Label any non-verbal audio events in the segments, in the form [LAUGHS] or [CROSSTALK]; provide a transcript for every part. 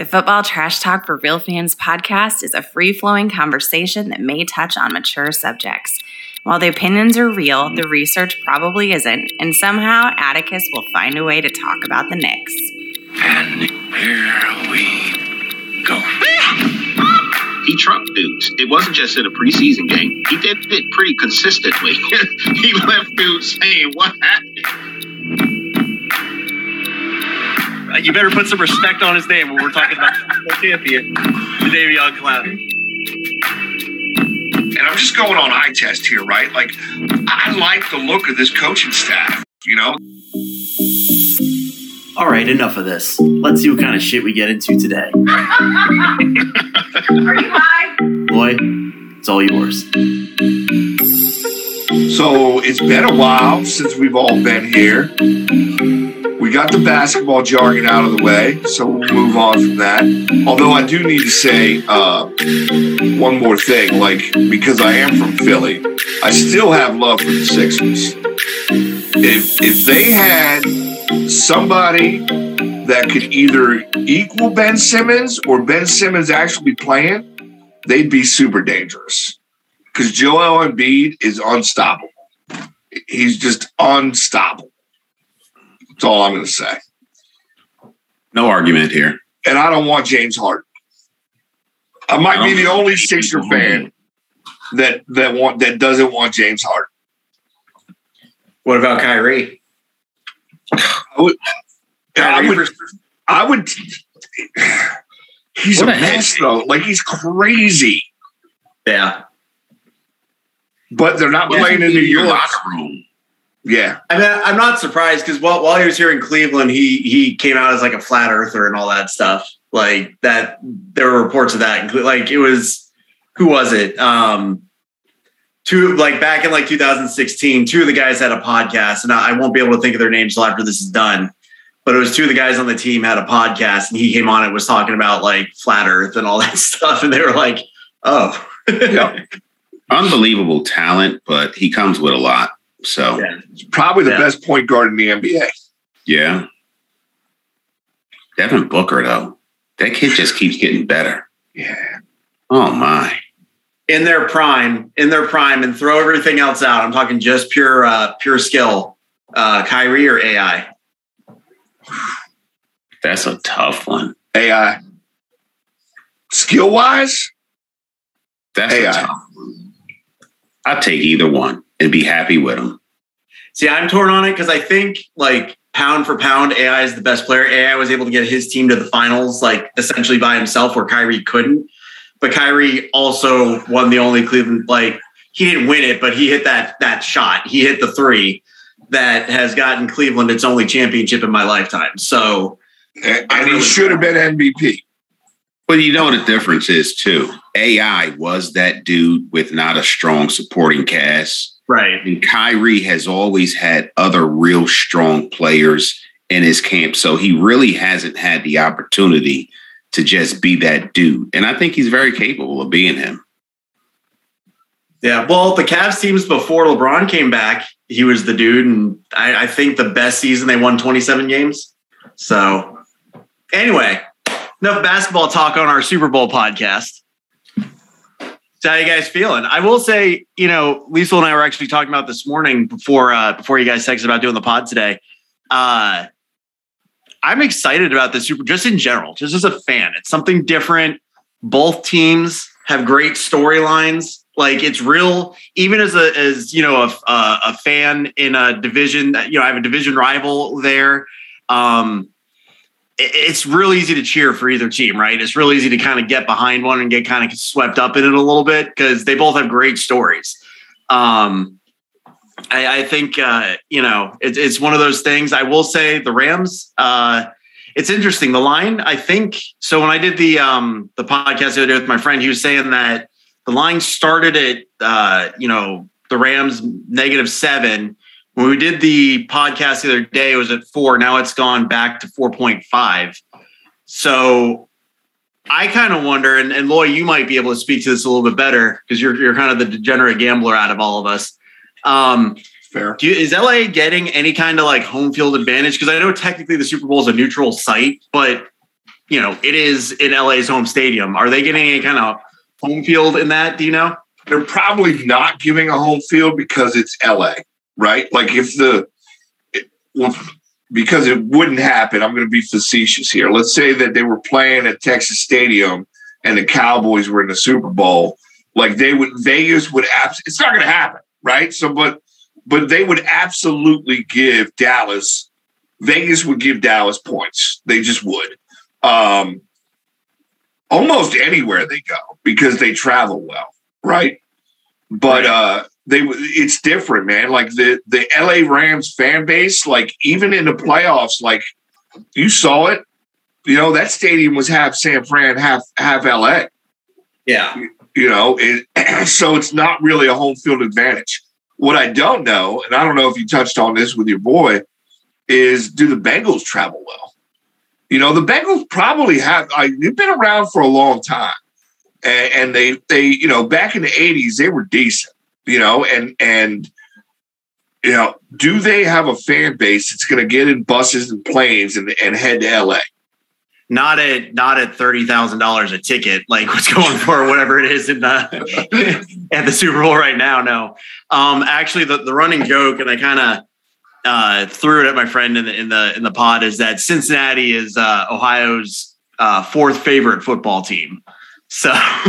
The Football Trash Talk for Real Fans podcast is a free flowing conversation that may touch on mature subjects. While the opinions are real, the research probably isn't, and somehow Atticus will find a way to talk about the Knicks. And here we go. He trucked dudes. It wasn't just in a preseason game. He did it pretty consistently. [LAUGHS] he left dudes saying, What happened? You better put some respect on his name when we're talking about the champion, Jadeveon Clowney. And I'm just going on eye test here, right? Like, I like the look of this coaching staff, you know? All right, enough of this. Let's see what kind of shit we get into today. [LAUGHS] Are you high? Boy, it's all yours. So it's been a while since we've all been here. We got the basketball jargon out of the way, so we'll move on from that. Although I do need to say uh, one more thing, like because I am from Philly, I still have love for the Sixers. If if they had somebody that could either equal Ben Simmons or Ben Simmons actually playing, they'd be super dangerous. Because Joel Embiid is unstoppable. He's just unstoppable. That's all I'm going to say. No argument here. And I don't want James Harden. I might I be the only Sixer fan that that want that doesn't want James Harden. What about Kyrie? I would. I would. for- I would he's What a a head mess though. Like he's crazy. yeah. But they're not playing in New Your York. locker room. Yeah. I mean, I'm not surprised because while, while he was here in Cleveland, he he came out as like a flat earther and all that stuff. Like that, there were reports of that. Like it was, who was it? Um, two like back in like 2016, two of the guys had a podcast, and I, I won't be able to think of their names till after this is done. But it was two of the guys on the team had a podcast, and he came on and was talking about like flat Earth and all that [LAUGHS] stuff, and they were like, "Oh, [LAUGHS] Yep. Unbelievable talent, but he comes with a lot. So, Yeah. Probably the Yeah. best point guard in the NBA. yeah. Devin Booker, though, that kid just keeps getting better. Yeah. Oh, my. in their prime, in their prime, and throw everything else out. I'm talking just pure, uh, pure skill. Uh, Kyrie or AI? That's a tough one. AI. Skill wise, That's AI. a tough one. I'd take either one and be happy with them. See, I'm torn on it because I think like pound for pound, AI is the best player. AI was able to get his team to the finals like essentially by himself, where Kyrie couldn't. But Kyrie also won the only Cleveland like he didn't win it, but he hit that that shot. He hit the three that has gotten Cleveland its only championship in my lifetime. So and and he should have been MVP. But you know what the difference is, too? AI was that dude with not a strong supporting cast. Right. And Kyrie has always had other real strong players in his camp. So he really hasn't had the opportunity to just be that dude. And I think he's very capable of being him. Yeah, well, the Cavs teams before LeBron came back, he was the dude, and I, I think the best season they won 27 games. So, anyway, enough basketball talk on our Super Bowl podcast. So, how you guys feeling? I will say, you know, Lisa and I were actually talking about this morning before uh, before you guys texted about doing the pod today. Uh, I'm excited about the Super, just in general, just as a fan. It's something different. Both teams have great storylines. Like it's real, even as a as you know a, a, a fan in a division. You know, I have a division rival there. Um, it's real easy to cheer for either team, right? It's real easy to kind of get behind one and get kind of swept up in it a little bit because they both have great stories. Um, I, I think uh, you know it, it's one of those things. I will say the Rams. Uh, it's interesting. The line, I think. So when I did the um, the podcast the other day with my friend, he was saying that the line started at uh, you know the Rams negative seven. When we did the podcast the other day, it was at four. Now it's gone back to four point five. So I kind of wonder, and, and Loy, you might be able to speak to this a little bit better because you're you're kind of the degenerate gambler out of all of us. Um, Fair. do you, is LA getting any kind of like home field advantage? Because I know technically the Super Bowl is a neutral site, but you know, it is in LA's home stadium. Are they getting any kind of home field in that? Do you know? They're probably not giving a home field because it's LA, right? Like if the it, well, because it wouldn't happen. I'm going to be facetious here. Let's say that they were playing at Texas Stadium and the Cowboys were in the Super Bowl. Like they would, Vegas would. Abs- it's not going to happen, right? So, but but they would absolutely give Dallas. Vegas would give Dallas points. They just would. Um, almost anywhere they go because they travel well, right? But uh, they it's different, man. Like the the LA Rams fan base, like even in the playoffs, like you saw it. You know that stadium was half San Fran, half half LA. Yeah. You know, it, [CLEARS THROAT] so it's not really a home field advantage. What I don't know, and I don't know if you touched on this with your boy, is do the Bengals travel well? You know, the Bengals probably have. I, they've been around for a long time, and, and they they you know back in the '80s they were decent. You know, and and you know, do they have a fan base that's going to get in buses and planes and, and head to LA? Not at not at thirty thousand dollars a ticket, like what's going for, whatever it is in the [LAUGHS] at the Super Bowl right now. No, um, actually, the, the running joke, and I kind of uh, threw it at my friend in the in the in the pod is that Cincinnati is uh, Ohio's uh, fourth favorite football team. So [LAUGHS]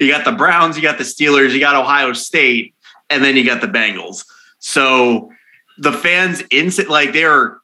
you got the Browns, you got the Steelers, you got Ohio State, and then you got the Bengals. So the fans in like they're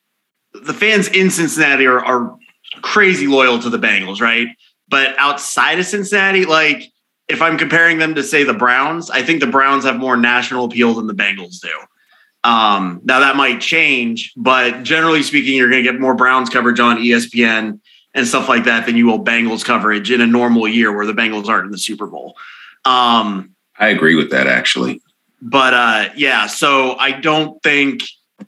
the fans in Cincinnati are, are crazy loyal to the Bengals, right? But outside of Cincinnati, like if I'm comparing them to say the Browns, I think the Browns have more national appeal than the Bengals do. Um, now that might change, but generally speaking, you're going to get more Browns coverage on ESPN and stuff like that than you will Bengals coverage in a normal year where the Bengals aren't in the Super Bowl. Um, I agree with that actually. But uh, yeah, so I don't think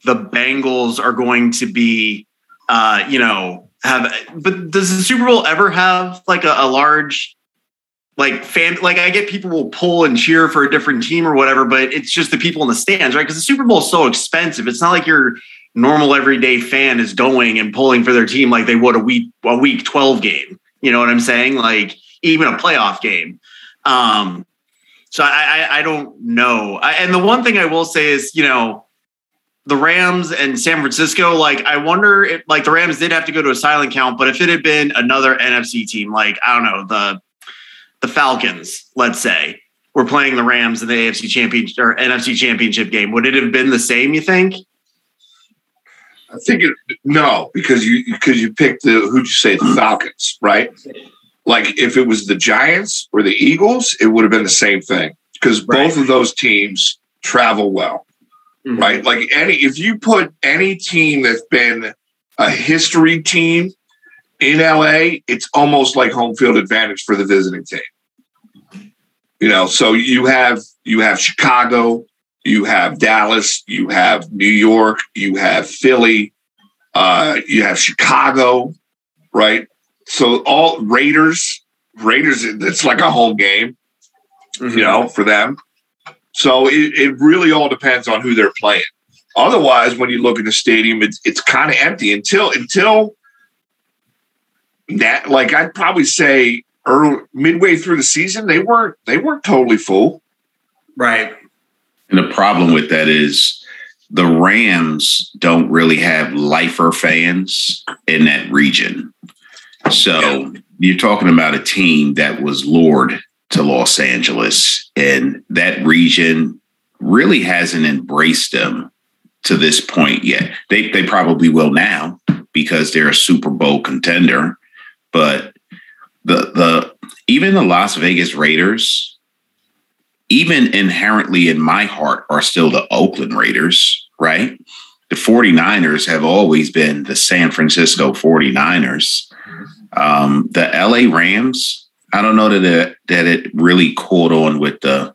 the Bengals are going to be, uh, you know, have. But does the Super Bowl ever have like a, a large like fan like I get people will pull and cheer for a different team or whatever, but it's just the people in the stands, right? Because the Super Bowl is so expensive. It's not like your normal everyday fan is going and pulling for their team like they would a week a week 12 game. You know what I'm saying? Like even a playoff game. Um so I I, I don't know. I, and the one thing I will say is, you know, the Rams and San Francisco, like I wonder if like the Rams did have to go to a silent count, but if it had been another NFC team, like I don't know, the the Falcons, let's say, were playing the Rams in the AFC championship or NFC championship game, would it have been the same, you think? I think it no, because you because you picked the who'd you say the Falcons, right? Like if it was the Giants or the Eagles, it would have been the same thing. Because Right. both of those teams travel well. Mhm. right? Like any, if you put any team that's been a history team in LA, it's almost like home field advantage for the visiting team. You know, so you have you have Chicago, you have Dallas, you have New York, you have Philly, uh, you have Chicago, right? So all Raiders, Raiders, it's like a home game you know, for them. So it, it really all depends on who they're playing. Otherwise, when you look at the stadium, it's it's kind of empty until until that. Like I'd probably say, early midway through the season, they weren't they weren't totally full. Right. And the problem with that is the Rams don't really have lifer fans in that region. So you're talking about a team that was lured to Los Angeles, and that region really hasn't embraced them to this point yet. They they probably will now because they're a Super Bowl contender, but the the even the Las Vegas Raiders even inherently in my heart are still the Oakland Raiders, right? The 49ers have always been the San Francisco 49ers. Um, the LA Rams, I don't know that it, that it really caught on with the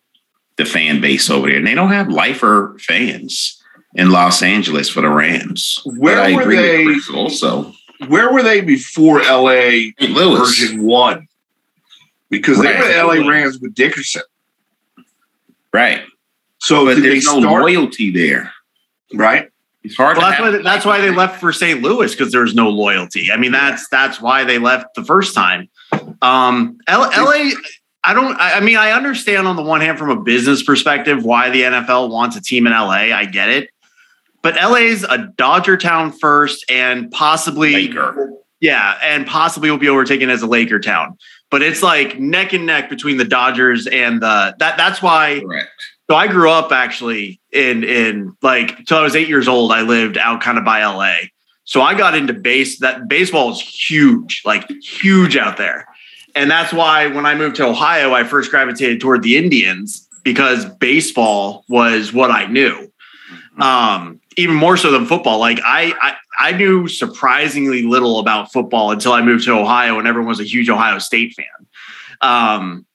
the fan base over there. And they don't have lifer fans in Los Angeles for the Rams. Where But I were they- also. Where were they before LA. Louis. version one? Because they were the LA Rams with Dickerson. Right. So But there's no start loyalty there. right? It's hard. Well, to that's why that's why they left for St. Louis because there's no loyalty. I mean, that's that's why they left the first time. Um, L- LA, I don't. I I mean, I understand on the one hand from a business perspective why the NFL wants a team in LA. I get it, but LA's a Dodger town first, and possibly Laker. yeah, and possibly will be overtaken as a Laker town. But it's like neck and neck between the Dodgers and the that. That's why. Correct. So I grew up actually in in like till I was eight years old. I lived out kind of by LA. So I got into base. That baseball is huge, like huge out there, and that's why when I moved to Ohio, I first gravitated toward the Indians because baseball was what I knew. Um, even more so than football. Like I, I I knew surprisingly little about football until I moved to Ohio, and everyone was a huge Ohio State fan. Um,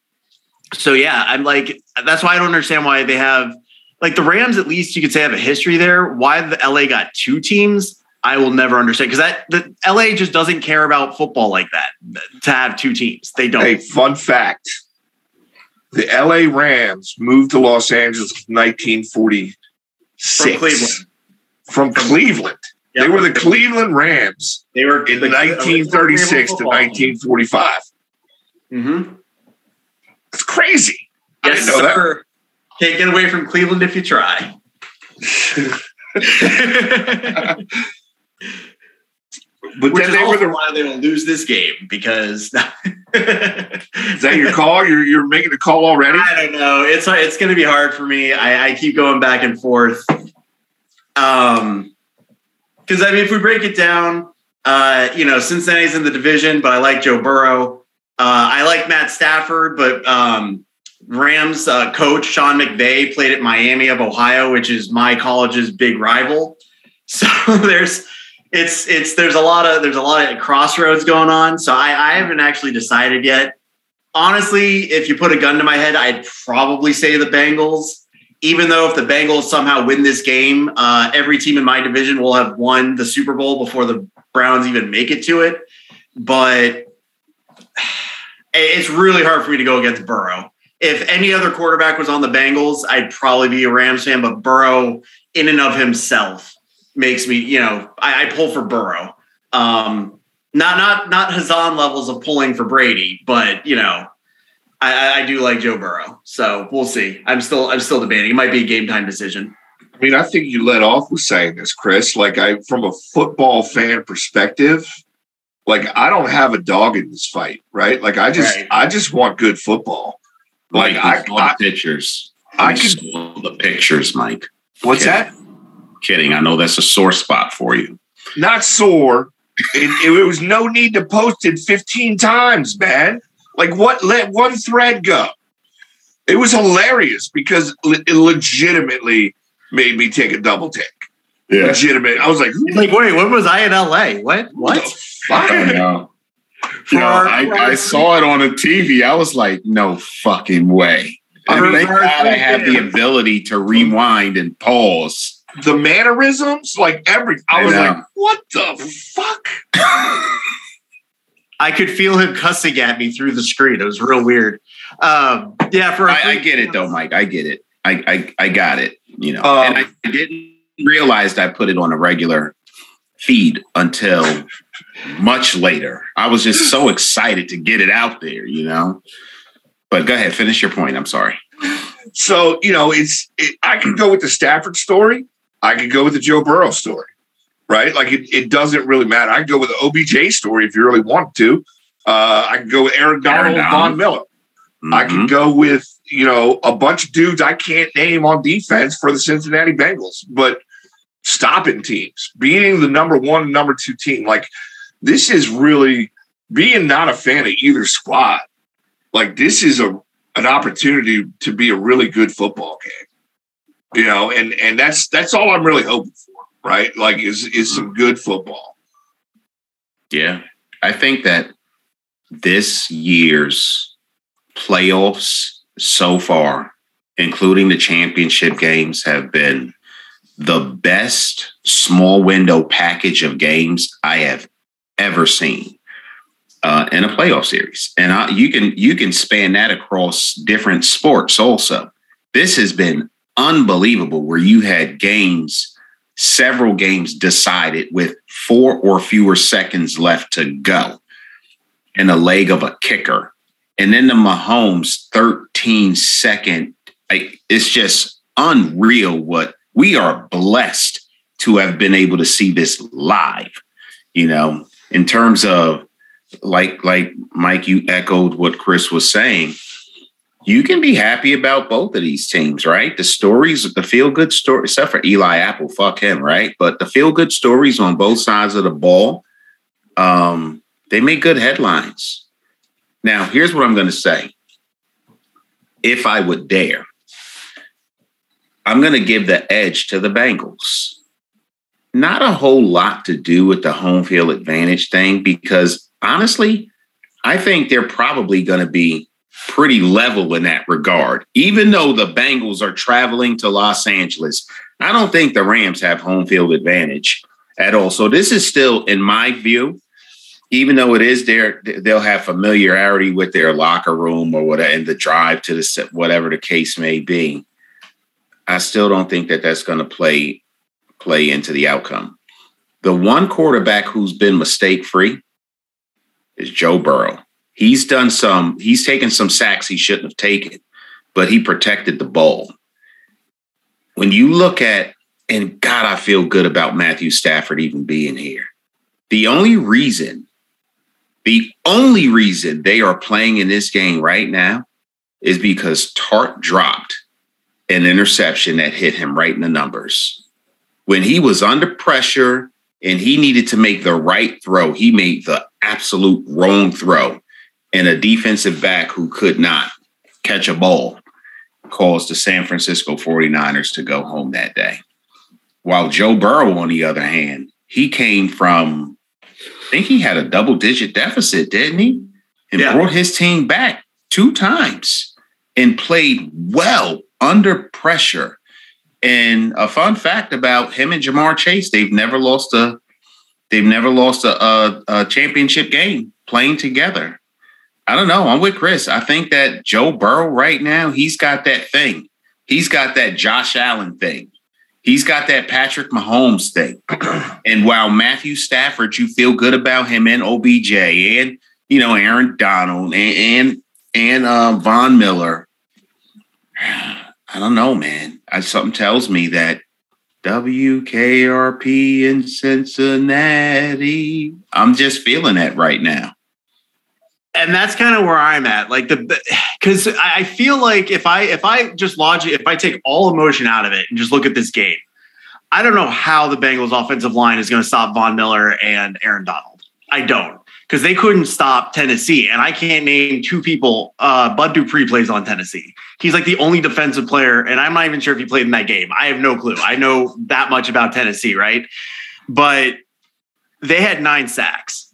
so yeah, I'm like, that's why I don't understand why they have like the Rams. At least you could say have a history there. Why the LA got two teams, I will never understand because that the LA just doesn't care about football like that to have two teams. They don't. Hey, fun fact: the LA Rams moved to Los Angeles in 1946 From Cleveland. From Cleveland. They were the Cleveland Rams They were in the- 1936 to football. 1945. Mhm. It's crazy. I Yes, know that. Can't get away from Cleveland if you try. [LAUGHS] But Which then they were the. why they will lose this game because [LAUGHS] Is that your call? You're you're making a call already? I don't know. It's it's going to be hard for me. I, I keep going back and forth. Um, because I mean, if we break it down, uh, you know, Cincinnati's in the division, but I like Joe Burrow. Uh, I like Matt Stafford, but um, Rams uh, coach Sean McVay played at Miami of Ohio, which is my college's big rival. [LAUGHS] So there's it's it's there's a lot of there's a lot of crossroads going on. So I, I haven't actually decided yet honestly, if you put a gun to my head, I'd probably say the Bengals. Even though if the Bengals somehow win this game, uh, every team in my division will have won the Super Bowl before the Browns even make it to it. But [SIGHS] it's really hard for me to go against Burrow. If any other quarterback was on the Bengals, I'd probably be a Rams fan. But Burrow, in and of himself, makes me, you know, I, I pull for Burrow. Um, not not not Hazan levels of pulling for Brady, but you know, I, I, I do like Joe Burrow. So we'll see. I'm still I'm still debating. It might be a game time decision. I mean, I think you let off with saying this, Chris. Like, I from a football fan perspective, like I don't have a dog in this fight, right? Like, I just Right. I just want good football. Like, Mike, I, you saw I the pictures. I I could- saw the pictures, Mike. what's Yeah. that? Kidding. I know that's a sore spot for you. Not sore. It, it was no need to post it 15 times, man. Like, what? Let one thread go. It was hilarious because it legitimately made me take a double take. Legitimate. I was like, He's like, wait, when was I in LA? What? What? fuck? I know. You know, I, I saw it on a TV. I was like, no fucking way. And thank God I have the ability to rewind and pause. the mannerisms, like every, I I was know. like, what the fuck? [LAUGHS] I could feel him cussing at me through the screen. It was real weird. Um, yeah, for I, I get it though, Mike. I get it. I I, I got it. You know, Um, and I didn't realize I put it on a regular feed until much later. I was just so excited to get it out there. You know. But go ahead, finish your point. I'm sorry. So, you know, it's, it, I could go with the Stafford story. I could go with the Joe Burrow story, right? Like it, it doesn't really matter. I could go with the OBJ story if you really want to. Uh, I could go with Aaron Donald, Aaron. Von Miller. I Mhm. could go with, you know, a bunch of dudes I can't name on defense for the Cincinnati Bengals, but stopping teams, beating the number one and number two team. Like this is really being not a fan of either squad. Like this is a an opportunity to be a really good football game. You know, and and that's that's all I'm really hoping for, right? Like is is some good football. Yeah. I think that this year's playoffs so far, including the championship games, have been the best small window package of games I have ever seen uh, in a playoff series. And I, you can you can span that across different sports also. This has been unbelievable where you had games several games decided with four or fewer seconds left to go and a leg of a kicker. And then the Mahomes 13 second, it's just unreal what we are blessed to have been able to see this live, you know, in terms of like like Mike, you echoed what Chris was saying. You can be happy about both of these teams, right? The stories, the feel good story, except for Eli Apple, fuck him, right? But the feel good stories on both sides of the ball, um, they make good headlines. Now, here's what I'm going to say. If I would dare, I'm going to give the edge to the Bengals. Not a whole lot to do with the home field advantage thing because honestly, I think they're probably going to be pretty level in that regard. Even though the Bengals are traveling to Los Angeles, I don't think the Rams have home field advantage at all. So this is still, in my view, even though it is there, they'll have familiarity with their locker room or whatever, and the drive to the whatever the case may be. I still don't think that that's going to play play into the outcome. The one quarterback who's been mistake free is Joe Burrow. He's done some. He's taken some sacks he shouldn't have taken, but he protected the ball. When you look at and God, I feel good about Matthew Stafford even being here. The only reason the only reason they are playing in this game right now is because Tartt dropped an interception that hit him right in the numbers. When he was under pressure and he needed to make the right throw, he made the absolute wrong throw. And a defensive back who could not catch a ball caused the San Francisco 49ers to go home that day. While Joe Burrow, on the other hand, he came from I think he had a double digit deficit, didn't he? And yeah. brought his team back two times and played well under pressure. And a fun fact about him and Ja'Marr Chase, they've never lost a they've never lost a, a, a championship game playing together. I don't know. I'm with Chris. I think that Joe Burrow right now, he's got that thing. He's got that Josh Allen thing. He's got that Patrick Mahomes thing. [CLEARS THROAT] and while Matthew Stafford, you feel good about him and OBJ and you know Aaron Donald and and, and uh, Von Miller. [SIGHS] I don't know, man. I, something tells me that WKRP in Cincinnati. I'm just feeling that right now and that's kind of where I'm at. Like the because I feel like if I if I just logic if I take all emotion out of it and just look at this game, I don't know how the Bengals offensive line is going to stop Von Miller and Aaron Donald. I don't because they couldn't stop Tennessee, and I can't name two people. Uh, Bud Dupree plays on Tennessee. He's like the only defensive player, and I'm not even sure if he played in that game. I have no clue. I know that much about Tennessee, right? But they had nine sacks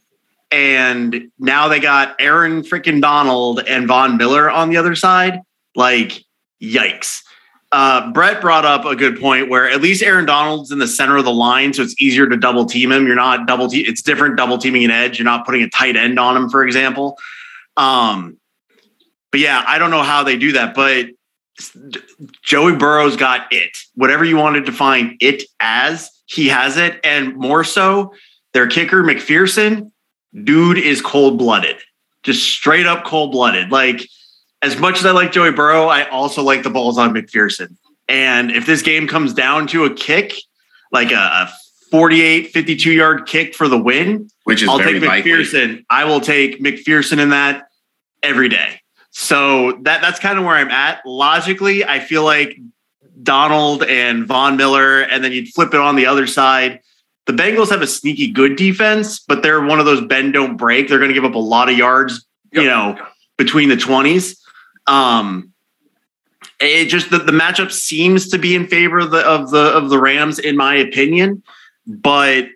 and now they got Aaron freaking Donald and Von Miller on the other side. Like, yikes. Uh, Brett brought up a good point where at least Aaron Donald's in the center of the line, so it's easier to double team him. You're not double team. It's different double teaming an edge. You're not putting a tight end on him, for example. Um, but yeah, I don't know how they do that, but Joey Burrow's got it. Whatever you wanted to define it as, he has it, and more so, their kicker McPherson dude is cold blooded, just straight up cold blooded. Like, as much as I like Joey Burrow, I also like the balls on McPherson. And if this game comes down to a kick, like a 48, 52 yard kick for the win, which is I'll take McPherson. Likely. I will take McPherson in that every day. So that that's kind of where I'm at. Logically, I feel like Donald and Von Miller, and then you'd flip it on the other side the Bengals have a sneaky good defense, but they're one of those bend don't break. They're going to give up a lot of yards, yep. you know, between the 20s. Um, it just the, the matchup seems to be in favor of the of the of the Rams, in my opinion. But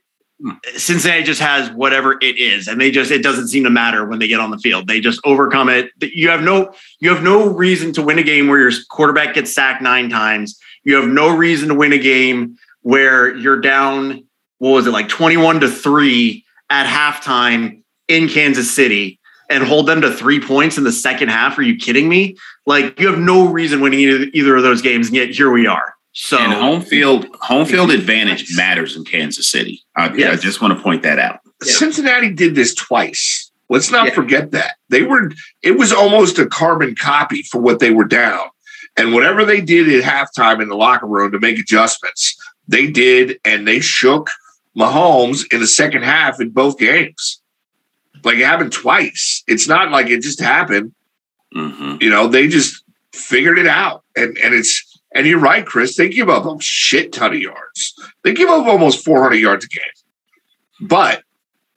Cincinnati just has whatever it is, and they just it doesn't seem to matter when they get on the field. They just overcome it. You have no you have no reason to win a game where your quarterback gets sacked nine times. You have no reason to win a game where you're down what was it like 21 to 3 at halftime in Kansas City and hold them to 3 points in the second half are you kidding me like you have no reason winning either, either of those games and yet here we are So and home field home field advantage matters in Kansas City. I, I just want to point that out. Cincinnati did this twice. Let's not Yeah. forget that. They were it was almost a carbon copy for what they were down. And whatever they did at halftime in the locker room to make adjustments, they did and they shook Mahomes in the second half in both games. Like it happened twice. It's not like it just happened. hmm You know, they just figured it out. And and it's and you're right, Chris. They give up a shit ton of yards. They give up almost 400 yards a game, but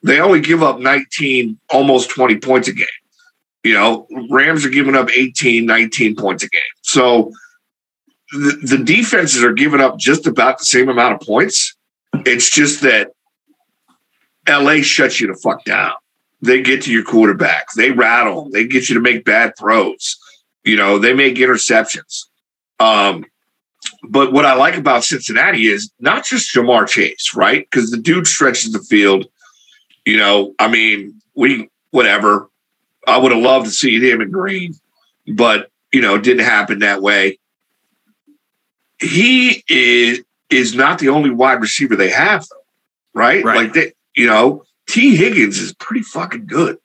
they only give up 19, almost 20 points a game. You know, Rams are giving up 18, 19 points a game. So the, the defenses are giving up just about the same amount of points. It's just that LA shuts you the fuck down. They get to your quarterback. They rattle. They get you to make bad throws. You know, they make interceptions. Um, but what I like about Cincinnati is not just Ja'Marr Chase, right? Because the dude stretches the field. You know, I mean, we whatever. I would have loved to see him in green, but you know, it didn't happen that way. He is is not the only wide receiver they have, though, right? Right. Like they, you know, Tee Higgins is pretty fucking good,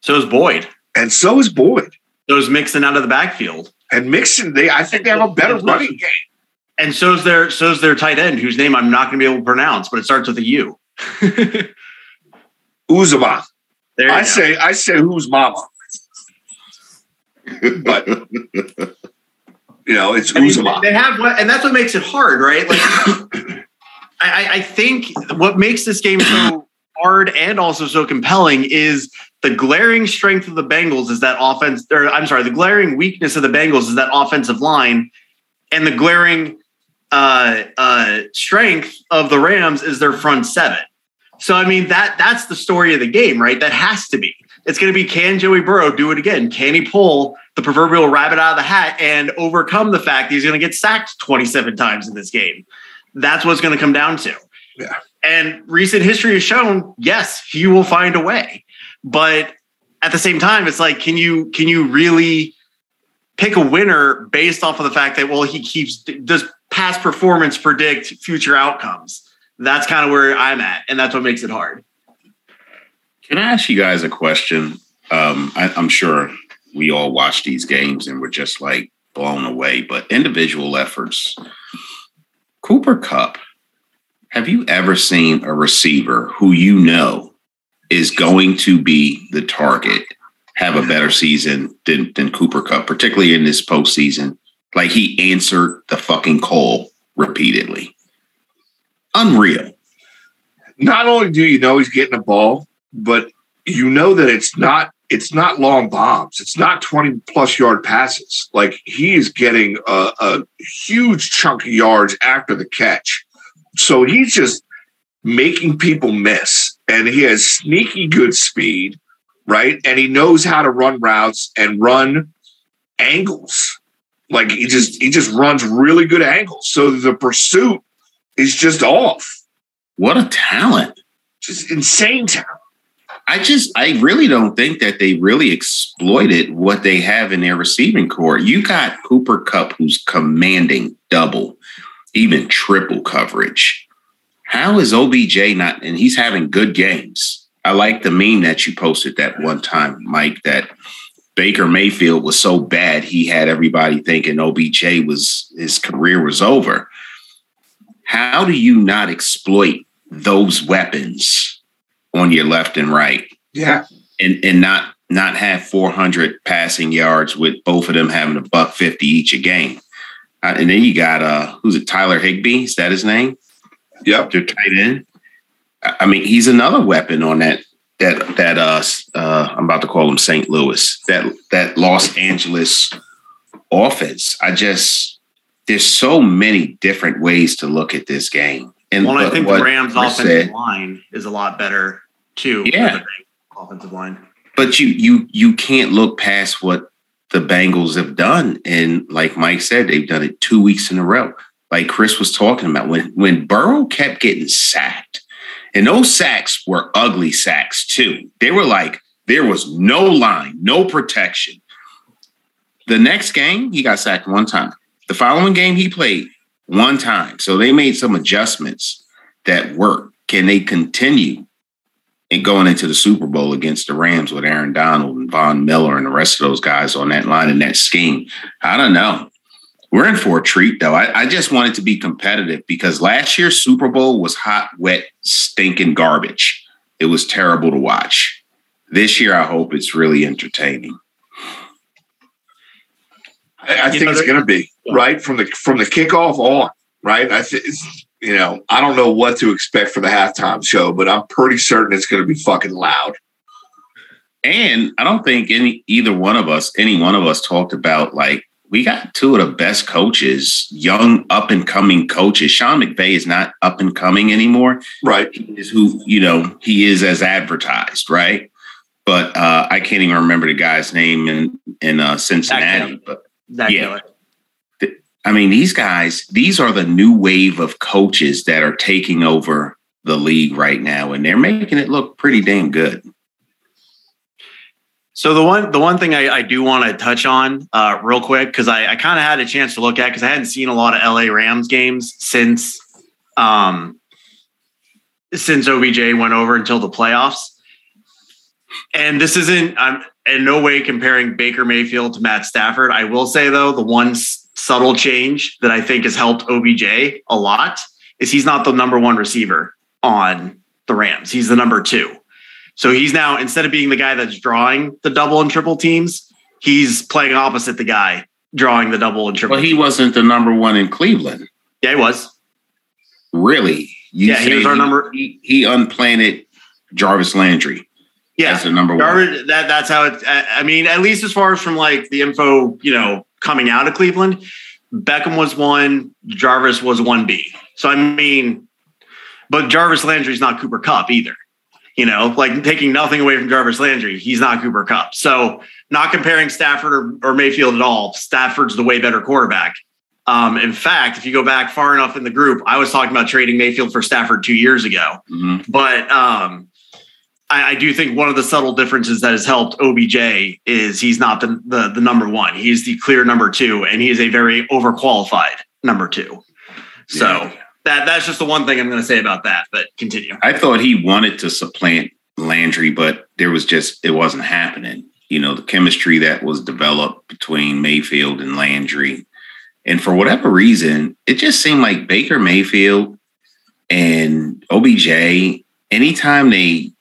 so is Boyd. and so is Boyd. So is Mixon out of the backfield. And Mixon, they I think they have a better running game. And so's their so's their tight end, whose name I'm not going to be able to pronounce, but it starts with a U. [LAUGHS] Uzomah. I say I say who's mama, [LAUGHS] but you know it's I mean, they have, what- and that's what makes it hard, right? Like, [COUGHS] I, I- I think what makes this game so hard and also so compelling is the glaring strength of the Bengals is that offense, or I'm sorry, the glaring weakness of the Bengals is that offensive line, and the glaring uh, uh, strength of the Rams is their front seven. So I mean that that's the story of the game, right? That has to be. It's going to be can Joey Burrow do it again? Can he pull the proverbial rabbit out of the hat and overcome the fact that he's going to get sacked 27 times in this game? That's what's going to come down to. Yeah. And recent history has shown, yes, he will find a way. But at the same time, it's like, can you can you really pick a winner based off of the fact that well, he keeps does past performance predict future outcomes? That's kind of where I'm at, and that's what makes it hard. Can I ask you guys a question? Um, I, I'm sure we all watch these games and we're just like blown away, but individual efforts. Cooper Kupp, have you ever seen a receiver who you know is going to be the target have a better season than, than Cooper Kupp, particularly in this postseason? Like he answered the fucking call repeatedly. Unreal. Not only do you know he's getting a ball, but you know that it's not it's not long bombs. It's not 20 plus yard passes. Like he is getting a, a huge chunk of yards after the catch. So he's just making people miss. And he has sneaky good speed, right? And he knows how to run routes and run angles. Like he just he just runs really good angles. So the pursuit is just off. What a talent. Just insane talent. I just, I really don't think that they really exploited what they have in their receiving corps. You got Cooper Kupp, who's commanding double, even triple coverage. How is OBJ not, and he's having good games. I like the meme that you posted that one time, Mike, that Baker Mayfield was so bad, he had everybody thinking OBJ was, his career was over. How do you not exploit those weapons on your left and right. Yeah. and and not not have 400 passing yards with both of them having a buck 50 each a game. Uh, and then you got uh who's it tyler higbee is that his name? Yep. their tight end. I I mean he's another weapon on that that that uh uh i'm about to call him st louis. That that los angeles offense. I just there's so many different ways to look at this game and Well, I think the Rams' offensive said- line is a lot better too. Yeah. the offensive line. but you you you can't look past what the Bengals have done. And like Mike said, they've done it two weeks in a row. Like Chris was talking about, when when Burrow kept getting sacked, and those sacks were ugly sacks too. They were like there was no line, no protection. The next game, he got sacked one time. The following game he played one time. So they made some adjustments that work. Can they continue and going into the Super Bowl against the Rams with Aaron Donald and Von Miller and the rest of those guys on that line and that scheme? I don't know. We're in for a treat, though. I, I just wanted to be competitive because last year's Super Bowl was hot, wet, stinking garbage. It was terrible to watch. This year, I hope it's really entertaining. I, I think know, it's going to be right from the from the kickoff on. Right, I think you know I don't know what to expect for the halftime show, but I'm pretty certain it's going to be fucking loud. And I don't think any either one of us, any one of us, talked about like we got two of the best coaches, young up and coming coaches. Sean McVay is not up and coming anymore. Right. He is who, you know, he is as advertised, right? But uh, I can't even remember the guy's name in in uh, Cincinnati. But Zac yeah. I mean, these guys, these are the new wave of coaches that are taking over the league right now, and they're making it look pretty damn good. So the one the one thing I, I do want to touch on uh, real quick because I, I kind of had a chance to look at because I hadn't seen a lot of LA Rams games since um, since OBJ went over until the playoffs. And this isn't I'm in no way comparing Baker Mayfield to Matt Stafford. I will say though the one s- subtle change that I think has helped OBJ a lot is he's not the number one receiver on the Rams. He's the number two. So he's now instead of being the guy that's drawing the double and triple teams, he's playing opposite the guy drawing the double and triple. Well, he wasn't the number one in Cleveland. Yeah, he was. Really? You yeah, he was our he, number. He, he unplanted Jarvis Landry. Yeah, as the number one. That that's how it. I mean, at least as far as from like the info, you know, coming out of Cleveland, Beckham was one, Jarvis was one B. So I mean, but Jarvis Landry's not Cooper Kupp either. You know, like taking nothing away from Jarvis Landry, he's not Cooper Kupp. So, not comparing Stafford or, or Mayfield at all. Stafford's the way better quarterback. Um, in fact, if you go back far enough in the group, I was talking about trading Mayfield for Stafford two years ago. Mm-hmm. But um, I, I, do think one of the subtle differences that has helped OBJ is he's not the, the, the number one. He's the clear number two, and he is a very overqualified number two. So. Yeah that that's just the one thing I'm going to say about that. But continue. I thought he wanted to supplant Landry, but there was just it wasn't happening. You know, the chemistry that was developed between Mayfield and Landry, and for whatever reason, it just seemed like Baker Mayfield and OBJ. Anytime they,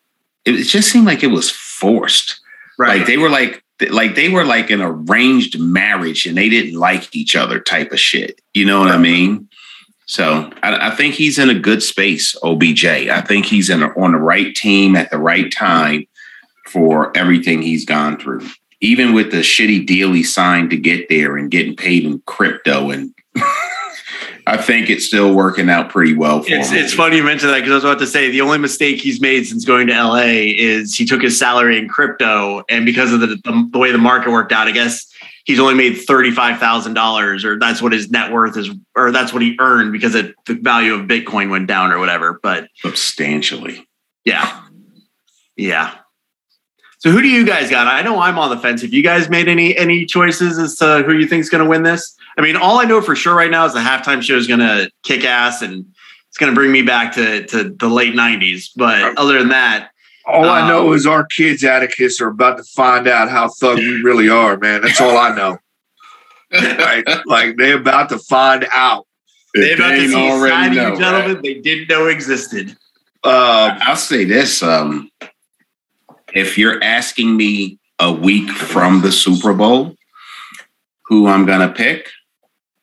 it just seemed like it was forced. Right. Like they were like like they were like an arranged marriage and they didn't like each other type of shit. You know what I mean? So I, I, think he's in a good space, OBJ. I think he's in a, on the right team at the right time for everything he's gone through. Even with the shitty deal he signed to get there and getting paid in crypto and [LAUGHS] I think it's still working out pretty well for it's, him. It's funny you mentioned that because I was about to say the only mistake he's made since going to LA is he took his salary in crypto, and because of the, the, the way the market worked out, I guess he's only made $35,000 or that's what his net worth is or that's what he earned because it, the value of Bitcoin went down or whatever. But substantially. Yeah. Yeah. So who do you guys got? I know I'm on the fence. Have you guys made any any choices as to who you think is going to win this? I mean, all I know for sure right now is the halftime show is going to kick ass and it's going to bring me back to to the late '90s. But other than that, all um, I know um, is our kids, Atticus, are about to find out how thug we really are, man. That's all I know. [LAUGHS] like, like they're about to find out. They're about they to see a side know, of gentlemen right? they didn't know existed. Uh, I'll say this: um, if you're asking me a week from the Super Bowl, who I'm gonna pick,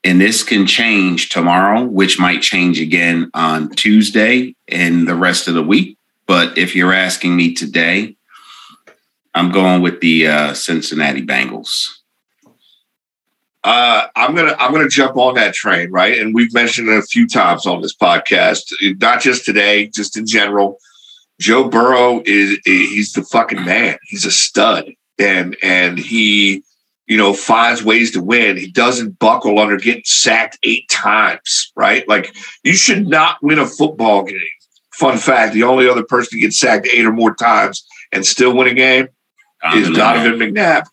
and this can change tomorrow, which might change again on Tuesday and the rest of the week. But if you're asking me today, I'm going with the uh, Cincinnati Bengals. Uh, I'm gonna I'm gonna jump on that train, right? And we've mentioned it a few times on this podcast, not just today, just in general. Joe Burrow is he's the fucking man. He's a stud, and and he, you know, finds ways to win. He doesn't buckle under getting sacked eight times, right? Like you should not win a football game Fun fact: the only other person to get sacked eight or more times and still win a game is Donovan McNabb.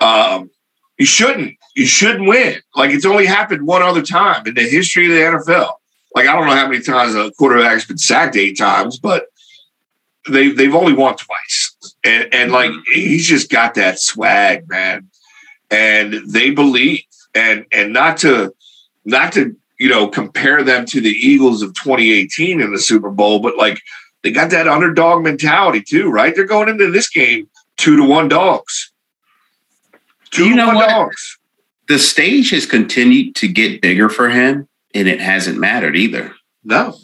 Um, You shouldn't. You shouldn't win. Like it's only happened one other time in the history of the NFL. Like I don't know how many times a quarterback's been sacked eight times, but they they've only won twice. And and like he's just got that swag, man. And they believe. And and not to not to, you know, compare them to the Eagles of 2018 in the Super Bowl, but like they got that underdog mentality too, right? They're going into this game two to one dogs. Two You to know one what? dogs. The stage has continued to get bigger for him, and it hasn't mattered either. No.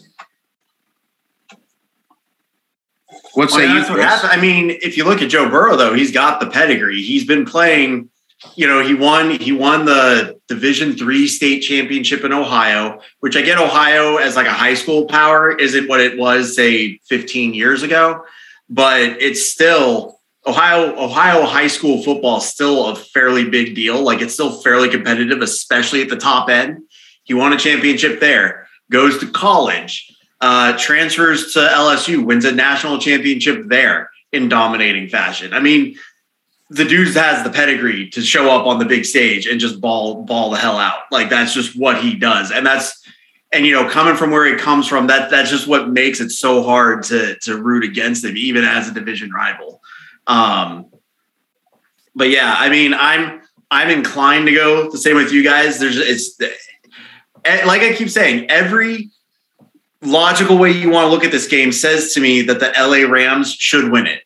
What Well, say you? that's what I mean, if you look at Joe Burrow, though, he's got the pedigree. He's been playing. You know, he won. He won the Division three state championship in Ohio, which I get Ohio as like a high school power isn't what it was say 15 years ago, but it's still Ohio. Ohio high school football is still a fairly big deal. Like it's still fairly competitive, especially at the top end. He won a championship there. Goes to college uh, transfers to LSU, wins a national championship there in dominating fashion. I mean, the dude has the pedigree to show up on the big stage and just ball ball the hell out. Like that's just what he does, and that's and you know coming from where he comes from, that that's just what makes it so hard to to root against him, even as a division rival. Um, but yeah, I mean, I'm I'm inclined to go the same with you guys. There's it's like I keep saying, every logical way you want to look at this game says to me that the LA Rams should win it.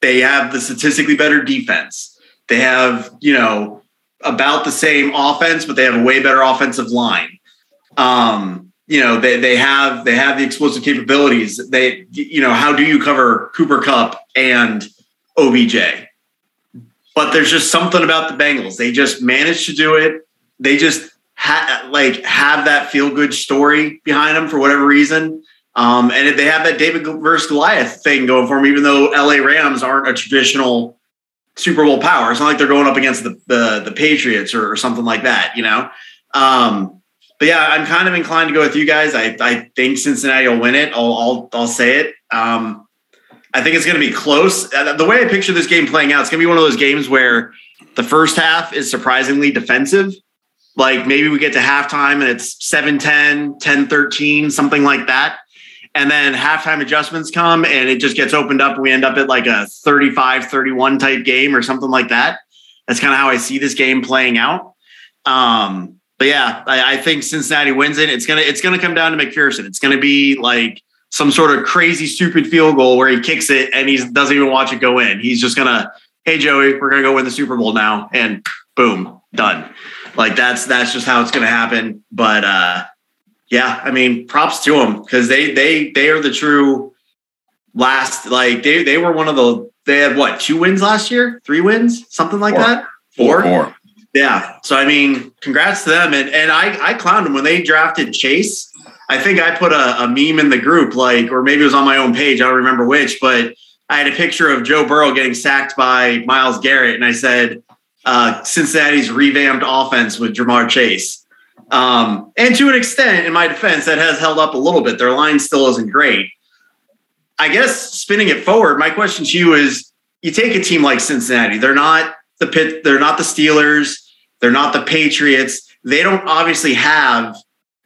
They have the statistically better defense. They have, you know, about the same offense, but they have a way better offensive line. Um, you know, they they have they have the explosive capabilities. They, you know, how do you cover Cooper Kupp and OBJ? But there's just something about the Bengals. They just managed to do it. They just ha- like have that feel good story behind them for whatever reason. Um, and if they have that David versus Goliath thing going for them, even though LA Rams aren't a traditional Super Bowl power. It's not like they're going up against the the, the Patriots or, or something like that, you know. Um, but yeah, I'm kind of inclined to go with you guys. I, I think Cincinnati will win it. I'll I'll, I'll say it. Um, I think it's going to be close. Uh, The way I picture this game playing out, it's going to be one of those games where the first half is surprisingly defensive. Like maybe we get to halftime and it's 7 10, 10 13, something like that. And then halftime adjustments come and it just gets opened up. We end up at like a 35 31 type game or something like that. That's kind of how I see this game playing out. Um, but yeah, I, I think Cincinnati wins it. It's gonna it's gonna come down to McPherson. It's gonna be like some sort of crazy stupid field goal where he kicks it and he doesn't even watch it go in. He's just gonna, hey Joey, we're gonna go win the Super Bowl now, and boom, done. Like that's that's just how it's gonna happen. But uh yeah, I mean, props to them because they they they are the true last. Like they they were one of the they had what two wins last year, three wins, something like Four. that. Four. Four. Yeah. So I mean, congrats to them. And and I I clowned them when they drafted Chase. I think I put a, a meme in the group, like, or maybe it was on my own page. I don't remember which, but I had a picture of Joe Burrow getting sacked by Myles Garrett, and I said, uh, Cincinnati's revamped offense with Ja'Marr Chase. Um, and to an extent, in my defense, that has held up a little bit. Their line still isn't great. I guess spinning it forward, my question to you is: You take a team like Cincinnati. They're not the pit. They're not the Steelers. They're not the Patriots. They don't obviously have,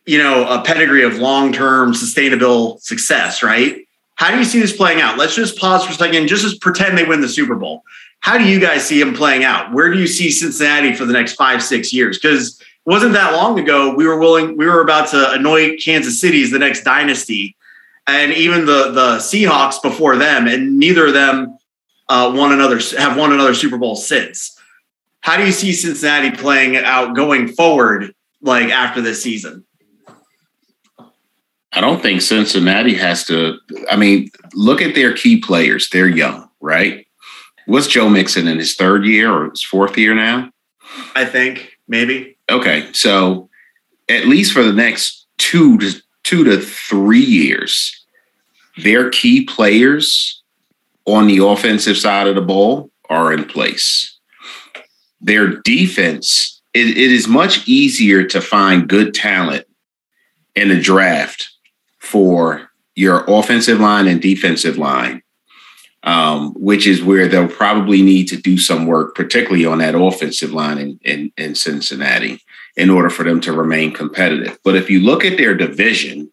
you know, a pedigree of long-term sustainable success, right? How do you see this playing out? Let's just pause for a second. Just as pretend they win the Super Bowl. How do you guys see them playing out? Where do you see Cincinnati for the next five, six years? Because wasn't that long ago we were willing, we were about to annoy Kansas City as the next dynasty, and even the the Seahawks before them, and neither of them uh, won another have won another Super Bowl since. How do you see Cincinnati playing out going forward, like after this season? I don't think Cincinnati has to. I mean, look at their key players. They're young, right? What's Joe Mixon in his third year or his fourth year now? I think maybe. Okay, so at least for the next two to two to three years, their key players on the offensive side of the ball are in place. Their defense, it, it is much easier to find good talent in a draft for your offensive line and defensive line um, which is where they'll probably need to do some work, particularly on that offensive line in, in, in Cincinnati, in order for them to remain competitive. But if you look at their division,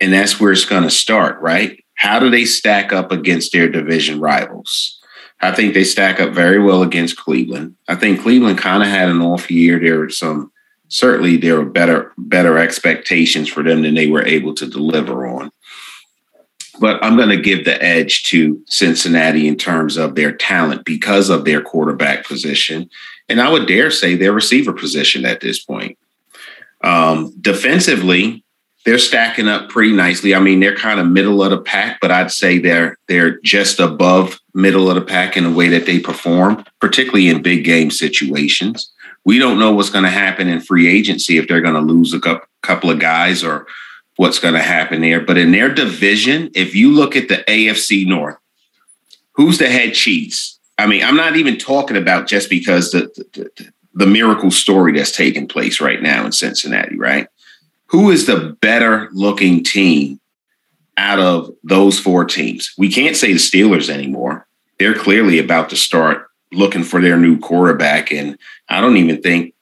and that's where it's going to start, right? How do they stack up against their division rivals? I think they stack up very well against Cleveland. I think Cleveland kind of had an off year. There were some certainly there were better better expectations for them than they were able to deliver on. But I'm going to give the edge to Cincinnati in terms of their talent because of their quarterback position. And I would dare say their receiver position at this point. Um, defensively, they're stacking up pretty nicely. I mean, they're kind of middle of the pack, but I'd say they're they're just above middle of the pack in the way that they perform, particularly in big game situations. We don't know what's going to happen in free agency if they're going to lose a couple of guys or what's going to happen there. But in their division, if you look at the AFC North, who's the head cheese? I mean, I'm not even talking about just because the, the, the miracle story that's taking place right now in Cincinnati, right? Who is the better looking team out of those four teams? We can't say the Steelers anymore. They're clearly about to start looking for their new quarterback. And I don't even think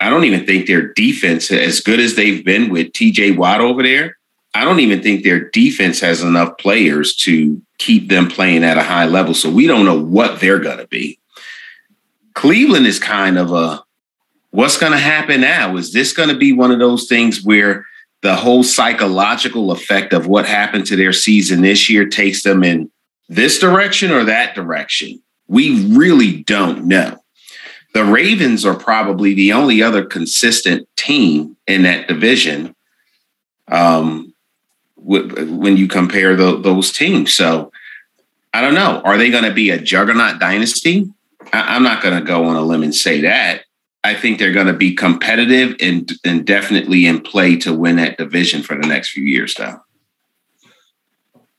I don't even think their defense, as good as they've been with TJ Watt over there, I don't even think their defense has enough players to keep them playing at a high level. So we don't know what they're going to be. Cleveland is kind of a what's going to happen now? Is this going to be one of those things where the whole psychological effect of what happened to their season this year takes them in this direction or that direction? We really don't know. The Ravens are probably the only other consistent team in that division um, when you compare the, those teams. So I don't know. Are they going to be a juggernaut dynasty? I, am not going to go on a limb and say that. I think they're going to be competitive and, and definitely in play to win that division for the next few years, though.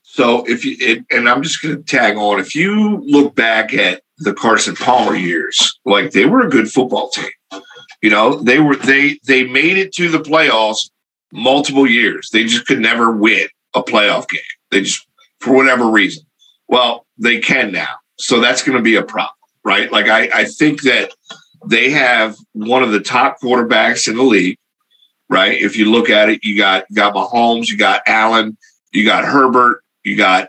So if you it, and I'm just going to tag on. If you look back at the Carson Palmer years, like they were a good football team. You know, they were they they made it to the playoffs multiple years. They just could never win a playoff game. They just for whatever reason. Well, they can now. So that's going to be a problem, right? Like I I think that they have one of the top quarterbacks in the league, right? If you look at it, you got you got Mahomes, you got Allen, you got Herbert, you got,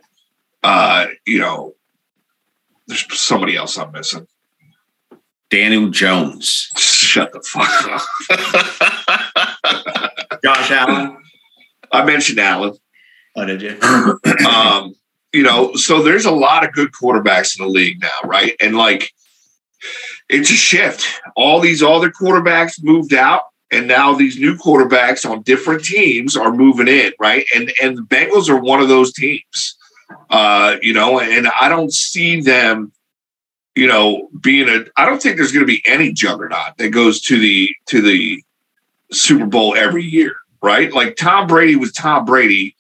uh, you know, there's somebody else I'm missing. Daniel Jones. Shut the fuck up. [LAUGHS] Josh Allen. I mentioned Allen. Oh, did you? [CLEARS THROAT] um, you know, so there's a lot of good quarterbacks in the league now, right? And like, it's a shift. All these other quarterbacks moved out and now these new quarterbacks on different teams are moving in, right? And and the Bengals are one of those teams, uh, you know. And I don't see them, you know, being a. I don't think there's going to be any juggernaut that goes to the to the Super Bowl every year, right? Like Tom Brady was Tom Brady.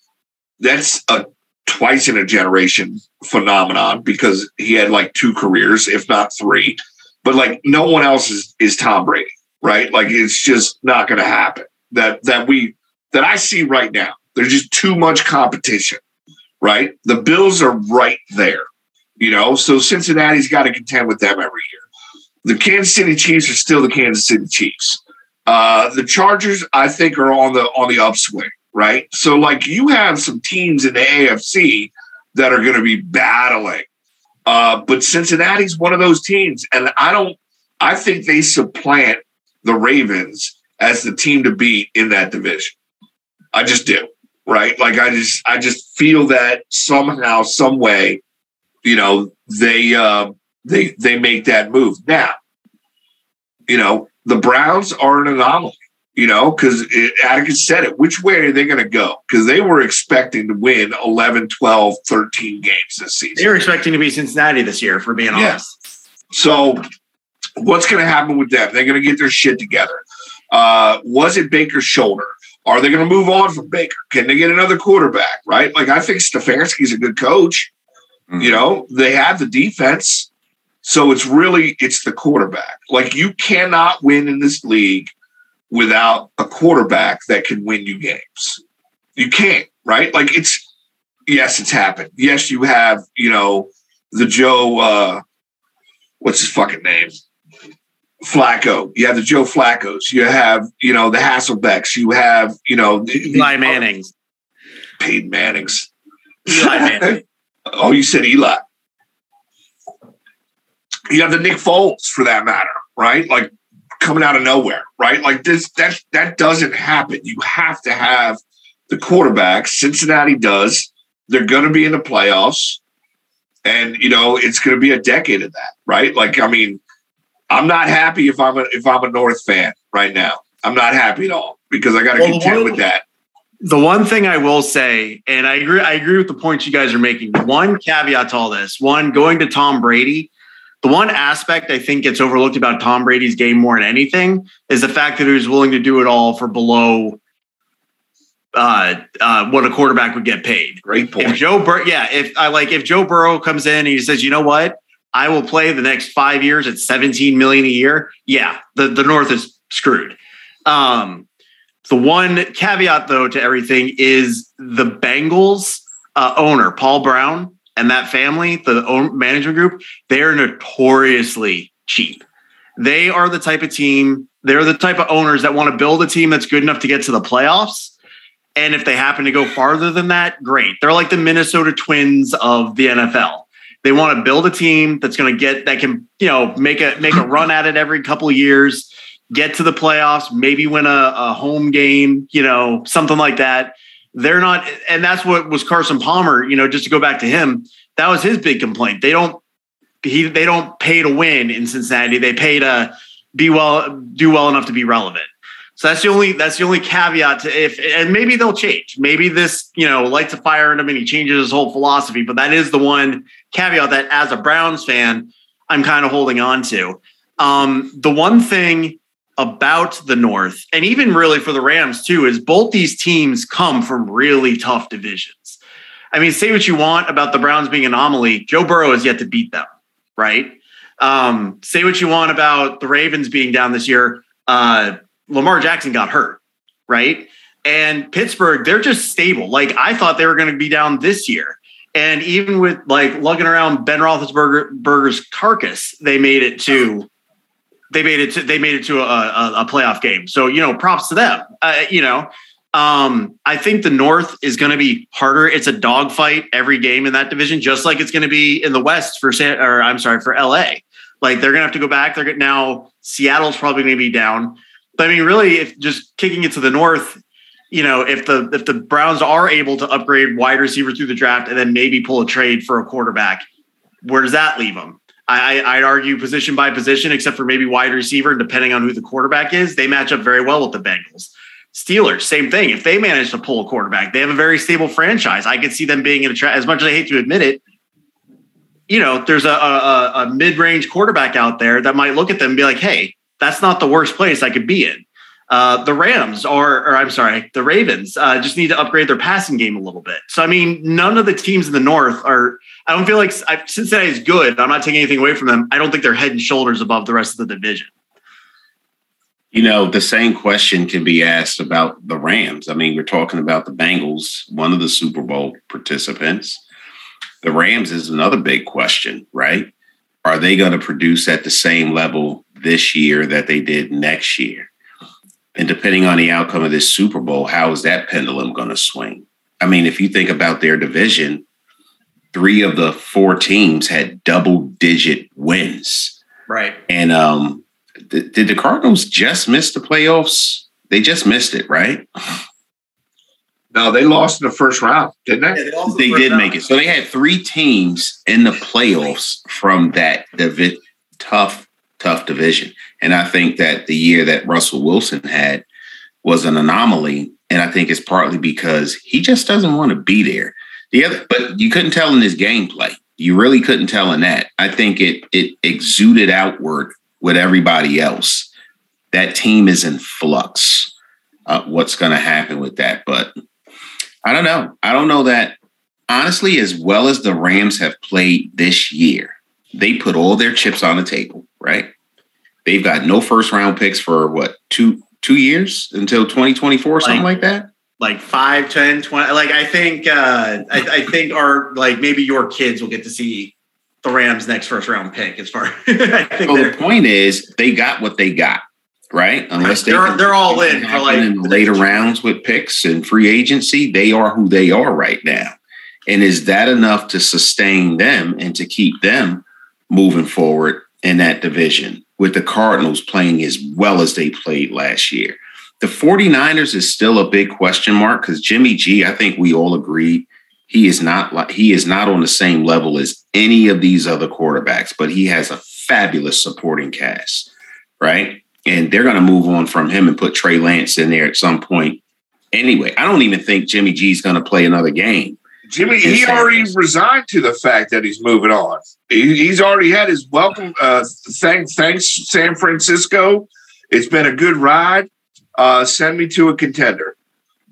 That's a twice in a generation phenomenon because he had like two careers, if not three. But like no one else is is Tom Brady right? Like it's just not going to happen. That that we that I see right now. There's just too much competition, right? The Bills are right there, you know. So Cincinnati's got to contend with them every year. The Kansas City Chiefs are still the Kansas City Chiefs. Uh, the Chargers, I think, are on the on the upswing, right? So like you have some teams in the AFC that are going to be battling. Uh, but Cincinnati's one of those teams, and I don't. I think they supplant the Ravens as the team to beat in that division. I just do, right? Like I just I just feel that somehow, some way, you know, they uh, they they make that move. Now, you know, the Browns are an anomaly, you know, because Atticus said it. Which way are they going to go? Because they were expecting to win 11, 12, 13 games this season. They were expecting to be Cincinnati this year, for being yeah. honest. So What's going to happen with them? They're going to get their shit together. Uh, was it Baker's shoulder? Are they going to move on from Baker? Can they get another quarterback? Right? Like I think Stefanski's a good coach. Mm-hmm. You know, they have the defense. So it's really it's the quarterback. Like you cannot win in this league without a quarterback that can win you games. You can't, right? Like it's yes, it's happened. Yes, you have, you know, the Joe, uh, what's his fucking name? Flacco. You have the Joe Flaccos. You have, you know, the Hasselbecks. You have, you know, the, Eli Manning's. Peyton Manning's. Eli Manning. [LAUGHS] oh, you said Eli. You have the Nick Foles for that matter, right? Like coming out of nowhere, right? Like this, that that doesn't happen. You have to have the quarterback. Cincinnati does. They're going to be in the playoffs, and you know it's going to be a decade of that, right? Like I mean, I'm not happy if I'm a, if I'm a North fan right now. I'm not happy at all because I got to Well, contend one- with that. The one thing I will say, and I agree, I agree with the points you guys are making. One caveat to all this: one, going to Tom Brady. The one aspect I think gets overlooked about Tom Brady's game more than anything is the fact that he was willing to do it all for below uh, uh, what a quarterback would get paid. Great point. If point. Joe Bur- yeah, if I like if Joe Burrow comes in and he says, you know what, I will play the next five years at 17 million a year. Yeah, the, the North is screwed. Um, the one caveat though to everything is the Bengals uh, owner, Paul Brown, and that family, the management group, they're notoriously cheap. They are the type of team, they're the type of owners that want to build a team that's good enough to get to the playoffs. And if they happen to go farther than that, great. They're like the Minnesota Twins of the NFL. They want to build a team that's going to get that can, you know, make a make a run at it every couple years, get to the playoffs, maybe win a, a home game, you know, something like that. They're not, and that's what was Carson Palmer. You know, just to go back to him, that was his big complaint. They don't he they don't pay to win in Cincinnati. They pay to be well, do well enough to be relevant. So that's the only that's the only caveat to if and maybe they'll change. Maybe this, you know, lights a fire in him and he changes his whole philosophy. But that is the one caveat that as a Browns fan, I'm kind of holding on to. Um, the one thing about the North, and even really for the Rams too, is both these teams come from really tough divisions. I mean, say what you want about the Browns being an anomaly. Joe Burrow has yet to beat them, right? Um, say what you want about the Ravens being down this year. Uh, Lamar Jackson got hurt, right? And Pittsburgh, they're just stable. Like I thought they were going to be down this year. And even with like lugging around Ben Roethlisberger's carcass, they made it to they made it to they made it to a, a, a playoff game. So you know, props to them. Uh, you know, um, I think the North is going to be harder. It's a dogfight every game in that division, just like it's going to be in the West for San or I'm sorry for LA. Like they're going to have to go back. They're gonna, now Seattle's probably going to be down. But I mean, really, if just kicking it to the North, you know, if the if the Browns are able to upgrade wide receiver through the draft and then maybe pull a trade for a quarterback, where does that leave them? I, I'd argue position by position, except for maybe wide receiver, and depending on who the quarterback is, they match up very well with the Bengals. Steelers, same thing. If they manage to pull a quarterback, they have a very stable franchise. I could see them being in a tra- as much as I hate to admit it. You know, there's a, a, a mid-range quarterback out there that might look at them and be like, "Hey, that's not the worst place I could be in." Uh, the Rams, or, or I'm sorry, the Ravens, uh, just need to upgrade their passing game a little bit. So, I mean, none of the teams in the North are. I don't feel like I, Cincinnati is good. I'm not taking anything away from them. I don't think they're head and shoulders above the rest of the division. You know, the same question can be asked about the Rams. I mean, we're talking about the Bengals, one of the Super Bowl participants. The Rams is another big question, right? Are they going to produce at the same level this year that they did next year? And depending on the outcome of this Super Bowl, how is that pendulum going to swing? I mean, if you think about their division, three of the four teams had double digit wins. Right. And um, th- did the Cardinals just miss the playoffs? They just missed it, right? No, they lost in the first round, didn't they? They did make it. So they had three teams in the playoffs from that divi- tough, tough division. And I think that the year that Russell Wilson had was an anomaly. And I think it's partly because he just doesn't want to be there. The other, but you couldn't tell in his gameplay. You really couldn't tell in that. I think it it exuded outward with everybody else. That team is in flux. Uh, what's going to happen with that? But I don't know. I don't know that honestly, as well as the Rams have played this year, they put all their chips on the table, right? They've got no first round picks for what two two years until 2024, something like that. like 5, 10, 20. Like I think uh I, I think our like maybe your kids will get to see the Rams next first round pick as far [LAUGHS] I think So the point is, they got what they got, right? Unless they They're- they're all in for, like, in later rounds with picks and free agency. They are who they are right now, and is that enough to sustain them and to keep them moving forward in that division with the Cardinals playing as well as they played last year? The 49ers is still a big question mark because Jimmy G, I think we all agree he is not like he is not on the same level as any of these other quarterbacks, but he has a fabulous supporting cast, right? And they're going to move on from him and put Trey Lance in there at some point. Anyway, I don't even think Jimmy G is going to play another game. Jimmy, he already Francisco. resigned to the fact that he's moving on. He, he's already had his welcome. Uh, thanks, thanks, San Francisco. It's been a good ride. Uh, send me to a contender.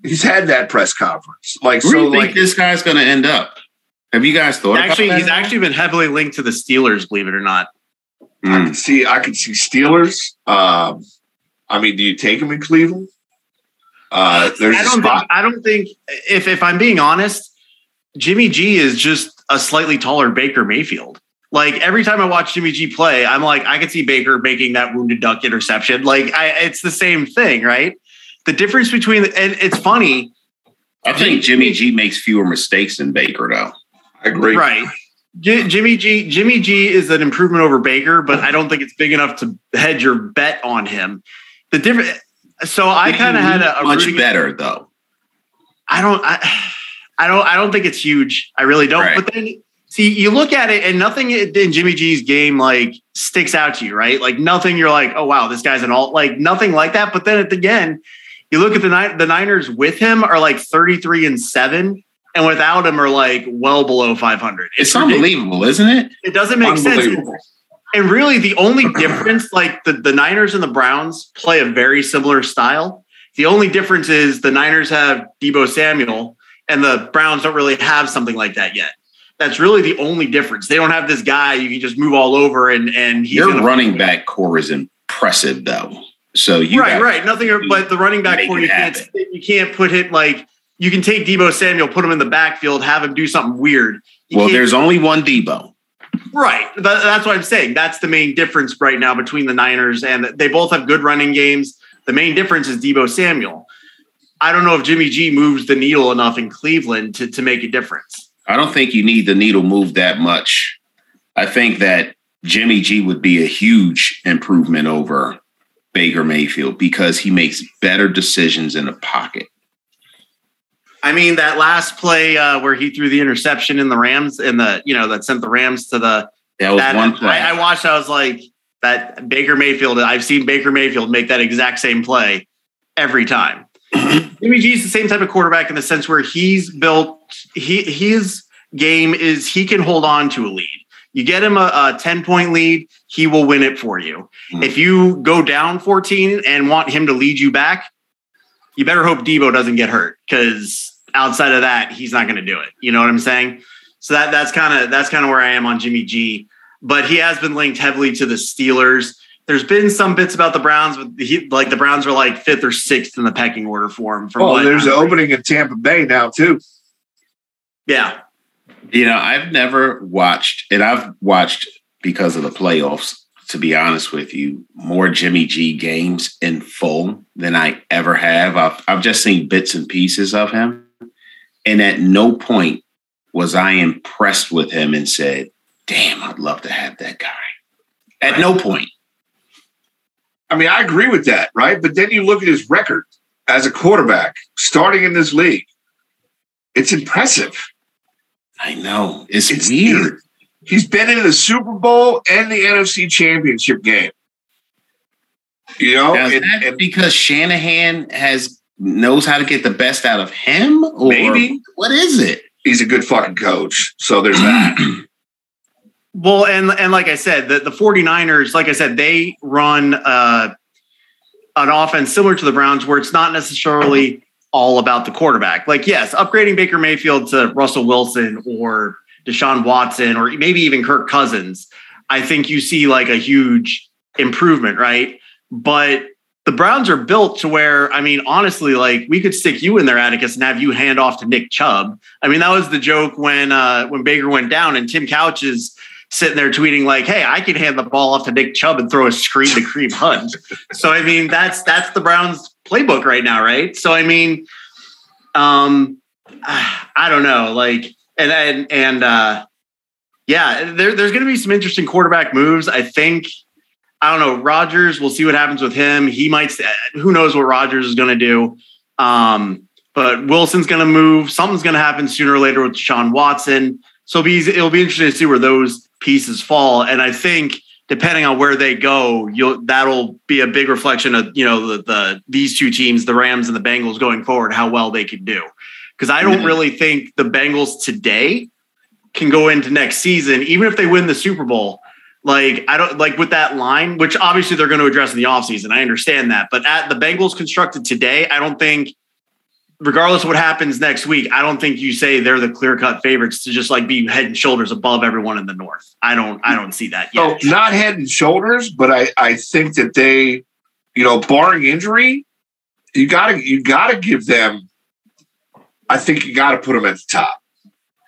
He's had that press conference. Like Where do so, you think like this guy's going to end up? Have you guys thought actually about he's actually been heavily linked to the Steelers, believe it or not. I Mm. can see. I can see Steelers. Um, I mean, do you take him in Cleveland? Uh, there's I a don't spot. think I don't think if if I'm being honest, Jimmy G is just a slightly taller Baker Mayfield. Like every time I watch Jimmy G play, I'm like, I could see Baker making that wounded duck interception. Like I, it's the same thing, right? The difference between and it's funny, I think Jimmy G makes fewer mistakes than Baker, though. I agree. right? J- Jimmy G, Jimmy G is an improvement over Baker, but I don't think it's big enough to hedge your bet on him. The different. So I kind of had a, a much better though. I don't I, I don't I don't think it's huge. I really don't. Right. But then see, you look at it and nothing in Jimmy G's game like sticks out to you, right? Like nothing you're like, oh wow, this guy's an alt like nothing like that. But then at the end, you look at the the Niners with him are like 33 and 7 and without him are like well below 500. It's ridiculous. unbelievable, isn't it? It doesn't make sense. And really, the only difference, like the, the Niners and the Browns play a very similar style. The only difference is the Niners have Deebo Samuel and the Browns don't really have something like that yet. That's really the only difference. They don't have this guy you can just move all over and and he's Your running back core is impressive, though. So you right, right. Nothing, but the running back core you can't happen. you can't put it like you can take Deebo Samuel, put him in the backfield, have him do something weird. You Well, there's only one Deebo. Right. That's what I'm saying. That's the main difference right now between the Niners and they both have good running games. The main difference is Deebo Samuel. I don't know if Jimmy G moves the needle enough in Cleveland to, to make a difference. I don't think you need the needle moved that much. I think that Jimmy G would be a huge improvement over Baker Mayfield because he makes better decisions in the pocket. I mean, that last play uh, where he threw the interception in the Rams and the, you know, that sent the Rams to the, That was that, one play. I, I watched, I was like, that Baker Mayfield, I've seen Baker Mayfield make that exact same play every time. Jimmy G's the same type of quarterback in the sense where he's built, he his game is he can hold on to a lead. You get him a, a 10 point lead, he will win it for you. Hmm. If you go down 14 and want him to lead you back, you better hope Deebo doesn't get hurt because outside of that, he's not going to do it. You know what I'm saying? So that that's kind of that's kind of where I am on Jimmy G. But he has been linked heavily to the Steelers. There's been some bits about the Browns, but he, like the Browns were like fifth or sixth in the pecking order for him. From Oh, what there's an I'm- opening in Tampa Bay now too. Yeah, You know, I've never watched, and I've watched because of the playoffs, to be honest with you, more Jimmy G games in full than I ever have. I've, I've just seen bits and pieces of him. And at no point was I impressed with him and said, damn, I'd love to have that guy. At no point. I mean, I agree with that, right? But then you look at his record as a quarterback starting in this league. It's impressive. I know. It's, It's weird. He's been in the Super Bowl and the NFC Championship game. You know, and- that and because Shanahan has knows how to get the best out of him? Or Maybe. what is it? he's a good fucking coach. So there's that. [CLEARS THROAT] Well, and and like I said, the, the 49ers, like I said, they run uh, an offense similar to the Browns where it's not necessarily all about the quarterback. Like, yes, upgrading Baker Mayfield to Russell Wilson or Deshaun Watson or maybe even Kirk Cousins, I think you see like a huge improvement, right? But the Browns are built to where, I mean, honestly, like we could stick you in there, Atticus, and have you hand off to Nick Chubb. I mean, that was the joke when uh, when Baker went down, and Tim Couch is sitting there tweeting like, "Hey, I can hand the ball off to Nick Chubb and throw a screen to Kareem Hunt." so I mean, that's that's the Browns playbook right now, right? So I mean, um, I don't know, like, and and and uh, yeah, there, there's going to be some interesting quarterback moves. I think. I don't know. Rodgers, we'll see what happens with him. He might. Who knows what Rodgers is going to do? Um, but Wilson's going to move. Something's going to happen sooner or later with Sean Watson. So it'll be, it'll be interesting to see where those pieces fall. And I think depending on where they go, you'll that'll be a big reflection of you know the, the these two teams, the Rams and the Bengals, going forward, how well they can do. Because I don't mm-hmm. really think the Bengals today can go into next season, even if they win the Super Bowl. Like I don't like with that line, which obviously they're going to address in the offseason. I understand that. But at the Bengals constructed today, I don't think regardless of what happens next week, I don't think you say they're the clear cut favorites to just like be head and shoulders above everyone in the North. I don't, I don't see that yet. So not head and shoulders, but I, I think that they, you know, barring injury, you gotta, you gotta give them. I think you got to put them at the top.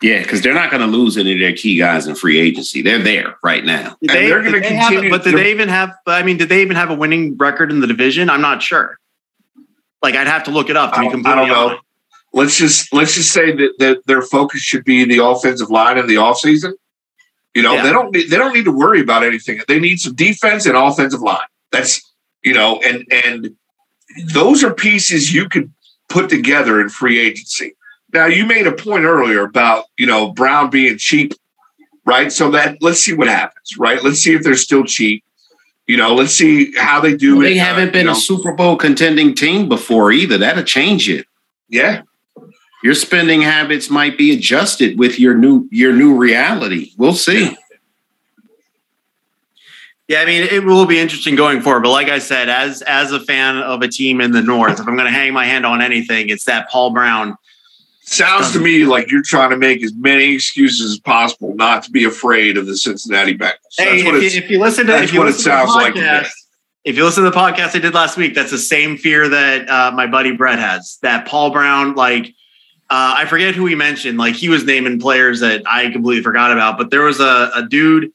Yeah, because they're not going to lose any of their key guys in free agency. They're there right now. Did they, they're gonna did have- continue- but did they're- they even have? I mean, did they even have a winning record in the division? I'm not sure. Like, I'd have to look it up to I be completely I don't know. Let's just let's just say that, that their focus should be the offensive line in the offseason. You know, Yeah. they don't need they don't need to worry about anything. They need some defense and offensive line. That's you know, and and those are pieces you could put together in free agency. Now you made a point earlier about, you know, Brown being cheap, right? So that let's see what happens, right? Let's see if they're still cheap. You know, let's see how they do it. They uh, haven't been you a know. Super Bowl contending team before either. That'll change it. yeah. Your spending habits might be adjusted with your new your new reality. We'll see. Yeah, I mean, it will be interesting going forward. But like I said, as as a fan of a team in the North, if I'm going to hang my hand on anything, it's that Paul Brown. Sounds to me like you're trying to make as many excuses as possible not to be afraid of the Cincinnati Bengals. Hey, That's what if, you, if you listen to that's if you what it listen to the sounds like if you listen to the podcast I did last week, that's the same fear that uh, my buddy Brett has. That Paul Brown, like uh, I forget who he mentioned, like he was naming players that I completely forgot about. But there was a, a dude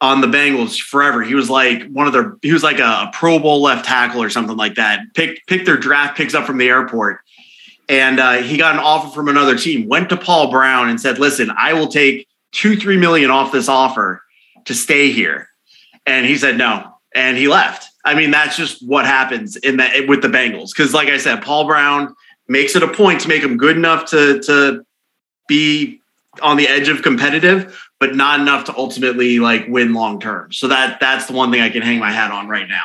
on the Bengals forever. He was like one of their, he was like a, a Pro Bowl left tackle or something like that. Pick pick their draft picks up from the airport. And uh, he got an offer from another team, went to Paul Brown and said, listen, I will take two, three million off this offer to stay here. And he said no. And he left. I mean, that's just what happens in that with the Bengals. Cause like I said, Paul Brown makes it a point to make him good enough to to be on the edge of competitive, but not enough to ultimately like win long term. So that that's the one thing I can hang my hat on right now.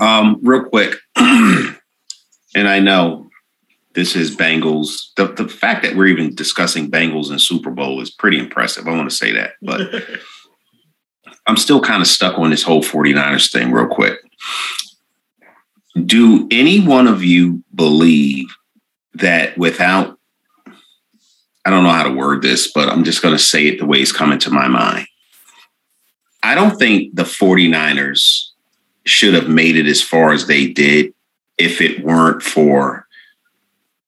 Um, real quick, [CLEARS THROAT] and I know this is Bengals. The, the fact that we're even discussing Bengals and Super Bowl is pretty impressive. I want to say that, but [LAUGHS] I'm still kind of stuck on this whole 49ers thing, real quick. Do any one of you believe that without, I don't know how to word this, but I'm just going to say it the way it's coming to my mind. I don't think the 49ers should have made it as far as they did if it weren't for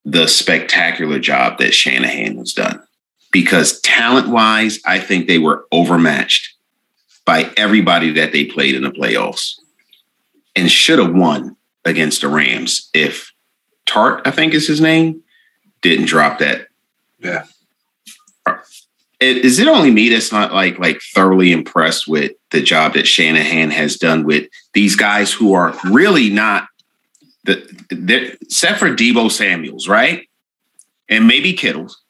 the spectacular job that Shanahan has done. Because talent wise, I think they were overmatched by everybody that they played in the playoffs and should have won against the Rams if Tartt, I think is his name, didn't drop that. Yeah. Is it only me that's not like like thoroughly impressed with the job that Shanahan has done with these guys who are really not the they're- except for Deebo Samuels, right? And maybe Kittles.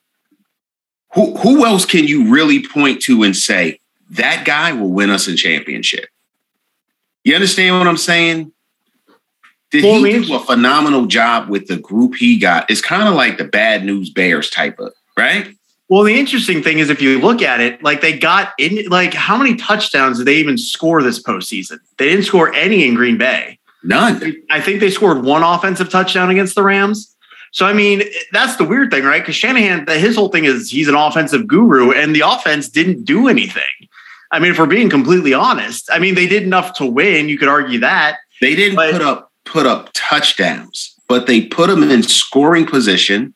Who who else can you really point to and say that guy will win us a championship? You understand what I'm saying? Did Well, he do a phenomenal job with the group he got? It's kind of like the bad news bears type of right. Well, the interesting thing is if you look at it, like they got in like how many touchdowns did they even score this postseason? They didn't score any in Green Bay. None. I think they scored one offensive touchdown against the Rams. So I mean, that's the weird thing, right? Because Shanahan, his whole thing is he's an offensive guru, and the offense didn't do anything. I mean, if we're being completely honest, I mean, they did enough to win. You could argue that. They didn't But- put up put up touchdowns, but they put him in scoring position,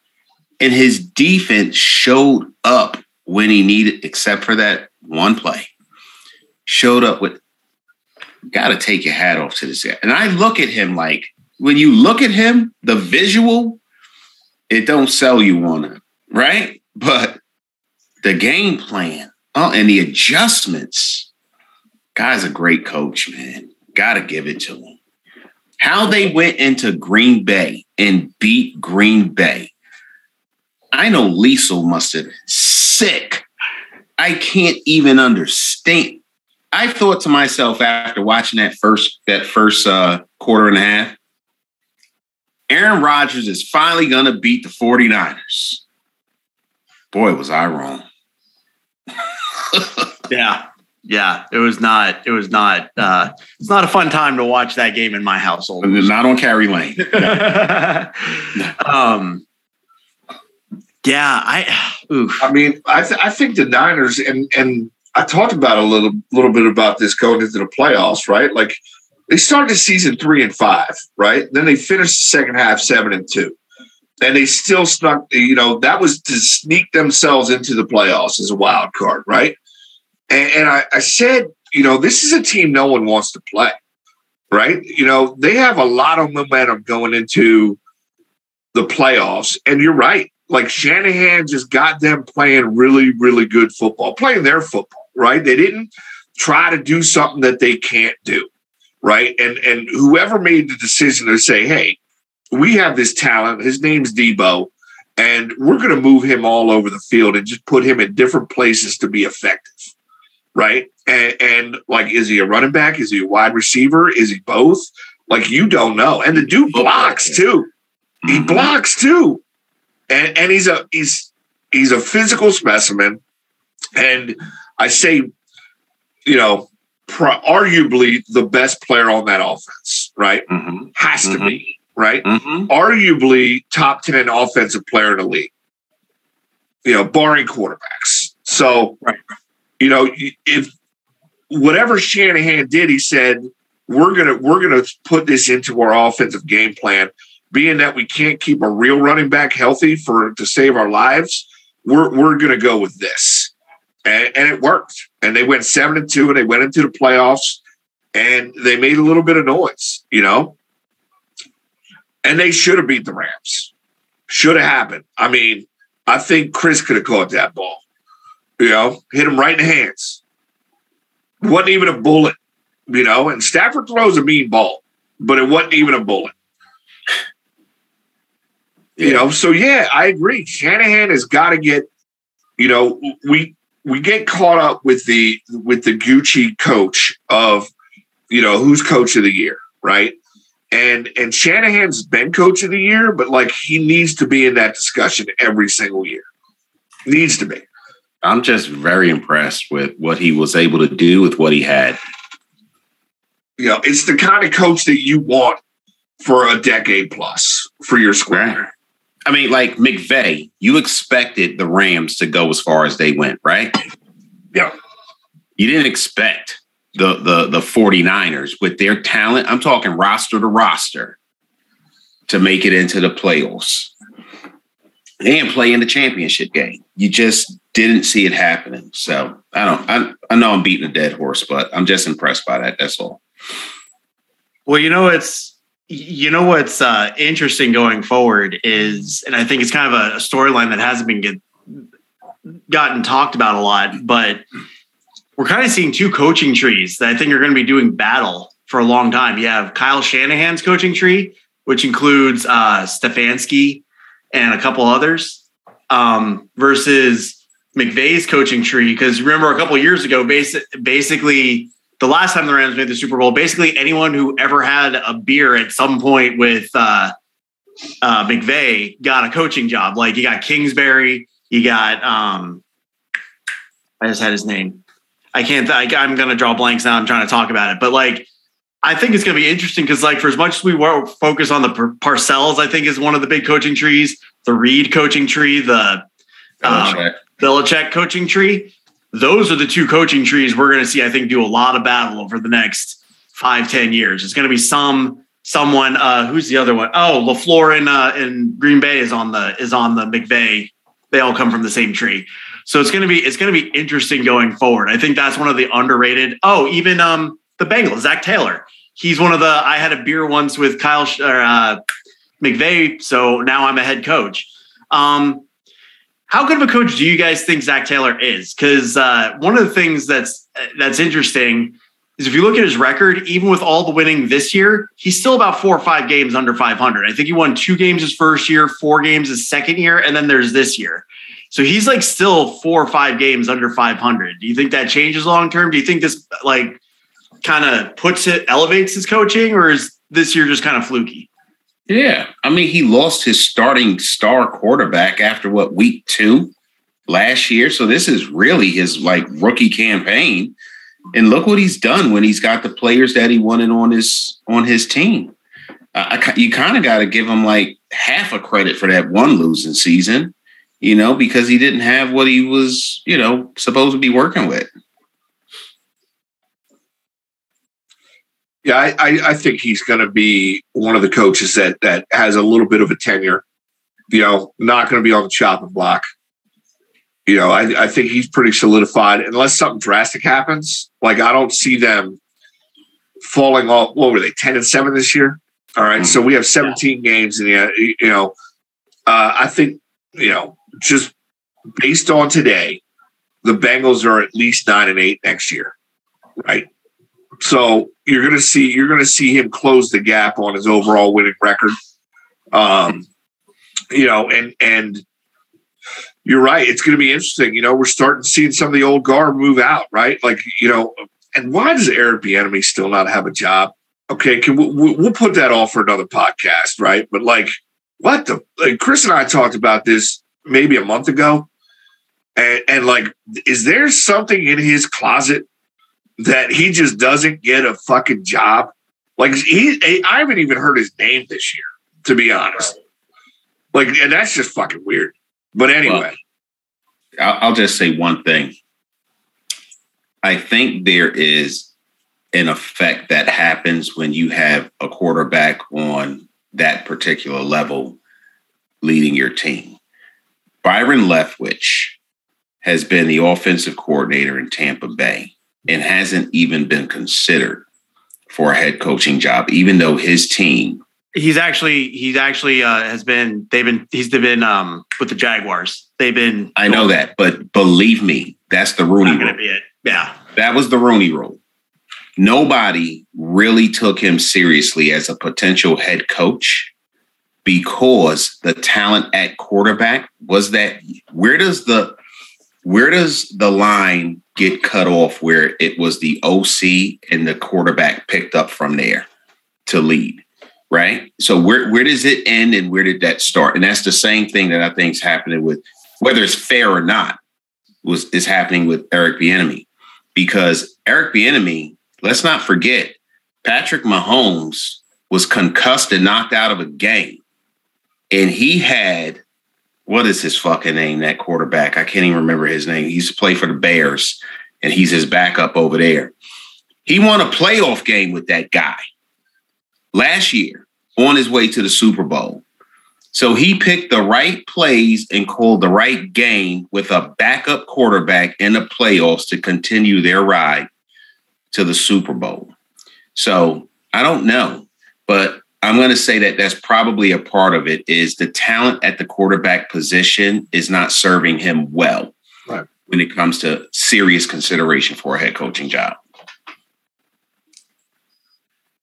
and his defense showed up when he needed, except for that one play. Showed up with got to take your hat off to this guy. And I look at him like when you look at him, the visual, it don't sell you on it, right? But the game plan, oh, and the adjustments. Guy's a great coach, man. Got to give it to him. How they went into Green Bay and beat Green Bay. I know Liesel must have been sick. I can't even understand. I thought to myself after watching that first that first uh, quarter and a half, Aaron Rodgers is finally going to beat the 49ers. Boy, was I wrong. [LAUGHS] Yeah. Yeah. It was not, it was not, uh, it's not a fun time to watch that game in my household. Not on Carrie Lane. [LAUGHS] um, yeah, I, oof. I mean, I, th- I think the Niners and and I talked about a little little bit about this going into the playoffs, right? Like they started the season three and five, right? Then they finished the second half seven and two, and they still snuck. You know, that was to sneak themselves into the playoffs as a wild card, right? And, and I, I said, you know, this is a team no one wants to play, right? You know, they have a lot of momentum going into the playoffs, and you're right like Shanahan just got them playing really, really good football, playing their football, right? They didn't try to do something that they can't do, right? And and whoever made the decision to say, hey, we have this talent, his name's Deebo, and we're gonna move him all over the field and just put him in different places to be effective. Right. And, and like, is he a running back? Is he a wide receiver? Is he both? Like, you don't know. And the dude blocks too. He Mhm. blocks too and and he's a he's he's a physical specimen and i say you know pro- arguably the best player on that offense right Mhm. has to Mhm. be right Mhm. arguably top 10 offensive player in the league you know barring quarterbacks so Right. you know if whatever shanahan did he said we're gonna we're gonna put this into our offensive game plan being that we can't keep a real running back healthy for to save our lives, we're we're gonna go with this, and, and it worked. And they went seven and two, and they went into the playoffs, and they made a little bit of noise, you know. And they should have beat the Rams. Should have happened. I mean, I think Chris could have caught that ball. You know, hit him right in the hands. Wasn't even a bullet, you know. And Stafford throws a mean ball, but it wasn't even a bullet. You know, so yeah, I agree. Shanahan has got to get, you know, we we get caught up with the with the Gucci coach of, you know, who's coach of the year, right? And and Shanahan's been coach of the year, but like he needs to be in that discussion every single year. Needs to be. I'm just very impressed with what he was able to do with what he had. You know, it's the kind of coach that you want for a decade plus for your squad. I mean, like McVay, you expected the Rams to go as far as they went, right? Yeah. You didn't expect the the the 49ers with their talent, I'm talking roster to roster, to make it into the playoffs and play in the championship game. You just didn't see it happening. So I don't I, I know I'm beating a dead horse, but I'm just impressed by that. That's all. Well, you know it's you know what's uh, interesting going forward is, and I think it's kind of a, storyline that hasn't been get, gotten talked about a lot, but we're kind of seeing two coaching trees that I think are going to be doing battle for a long time. You have Kyle Shanahan's coaching tree, which includes uh, Stefanski and a couple others, um, versus McVay's coaching tree. Because remember, a couple years ago, basi- basically the last time the Rams made the Super Bowl, basically anyone who ever had a beer at some point with uh, uh, McVay got a coaching job. Like you got Kingsbury, you got um, I just had his name. I can't. I, I'm going to draw blanks now. I'm trying to talk about it, but like I think it's going to be interesting because like for as much as we were focused on the Par- Parcells, I think is one of the big coaching trees. The Reid coaching tree, the um, Belichick. Belichick coaching tree. Those are the two coaching trees we're going to see, I think, do a lot of battle over the next five, ten years. It's going to be some someone. Uh, who's the other one? Oh, LaFleur in uh, in Green Bay is on the is on the McVay. They all come from the same tree. So it's going to be it's going to be interesting going forward. I think that's one of the underrated. Oh, even um the Bengals, Zac Taylor. He's one of the. I had a beer once with Kyle or uh, McVay, so now I'm a head coach. Um, how good of a coach do you guys think Zac Taylor is? Because uh, one of the things that's that's interesting is if you look at his record, even with all the winning this year, he's still about four or five games under 500. I think he won two games his first year, four games his second year, and then there's this year. So he's like still four or five games under 500. Do you think that changes long term? Do you think this like kind of puts it, elevates his coaching, or is this year just kind of fluky? Yeah. I mean, he lost his starting star quarterback after what, week two last year? So this is really his like rookie campaign. And look what he's done when he's got the players that he wanted on his on his team. I, you kind of got to give him like half a credit for that one losing season, you know, because he didn't have what he was, you know, supposed to be working with. Yeah, I, I, I think he's going to be one of the coaches that that has a little bit of a tenure. You know, not going to be on the chopping block. You know, I, I think he's pretty solidified unless something drastic happens. Like I don't see them falling off. What were they, ten and seven this year? All right, mm-hmm. so we have seventeen yeah. games, and you know, uh, I think you know just based on today, the Bengals are at least nine and eight next year, right? So you're going to see you're going to see him close the gap on his overall winning record. Um, you know, and and you're right. It's going to be interesting. You know, we're starting to see some of the old guard move out, right? Like you know, and why does Eric Bieniemy still not have a job? Okay, can we, we'll put that off for another podcast, right? But like, what the? Like Chris and I talked about this maybe a month ago, and, and like, is there something in his closet that he just doesn't get a fucking job. Like he, I haven't even heard his name this year, to be honest. Like, and that's just fucking weird. But anyway, well, I'll just say one thing. I think there is an effect that happens when you have a quarterback on that particular level leading your team. Byron Leftwich has been the offensive coordinator in Tampa Bay and hasn't even been considered for a head coaching job, even though his team. He's actually he's actually uh, has been they've been he's been um, with the Jaguars. They've been. I know that, but believe me, that's the Rooney Rule. Yeah, that was the Rooney Rule. Nobody really took him seriously as a potential head coach because the talent at quarterback was that. Where does the where does the line get cut off where it was the OC and the quarterback picked up from there to lead? Right. So where where does it end and where did that start? And that's the same thing that I think is happening with whether it's fair or not was is happening with Eric Bieniemy because Eric Bieniemy, let's not forget, Patrick Mahomes was concussed and knocked out of a game, and he had what is his fucking name? That quarterback. I can't even remember his name. He used to play for the Bears, and he's his backup over there. He won a playoff game with that guy last year on his way to the Super Bowl. So he picked the right plays and called the right game with a backup quarterback in the playoffs to continue their ride to the Super Bowl. So I don't know, but I'm going to say that that's probably a part of it is the talent at the quarterback position is not serving him well right. when it comes to serious consideration for a head coaching job.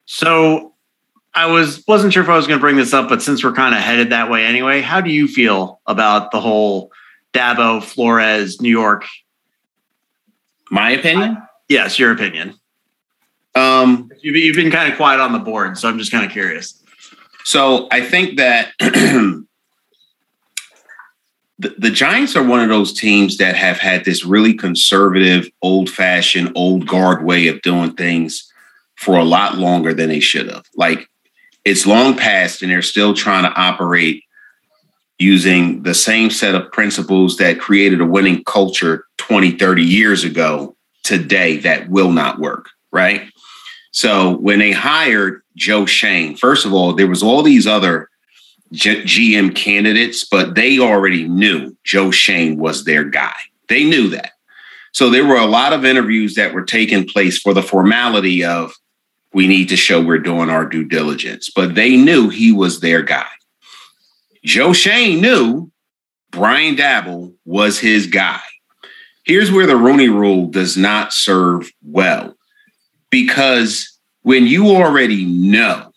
So I was wasn't sure if I was going to bring this up, but since we're kind of headed that way anyway, how do you feel about the whole Daboll Flores New York? My opinion? Yes, your opinion. Um, you've, you've been kind of quiet on the board, so I'm just kind of curious. So I think that [CLEARS THROAT] the, the Giants are one of those teams that have had this really conservative, old fashioned, old guard way of doing things for a lot longer than they should have. Like it's long past and they're still trying to operate, using the same set of principles that created a winning culture 20, 30 years ago today that will not work, right? So when they hired Joe Schoen, first of all, there was all these other G- GM candidates, but they already knew Joe Schoen was their guy. They knew that. So there were a lot of interviews that were taking place for the formality of we need to show we're doing our due diligence, but they knew he was their guy. Joe Schoen knew Brian Daboll was his guy. Here's where the Rooney rule does not serve well because when you already know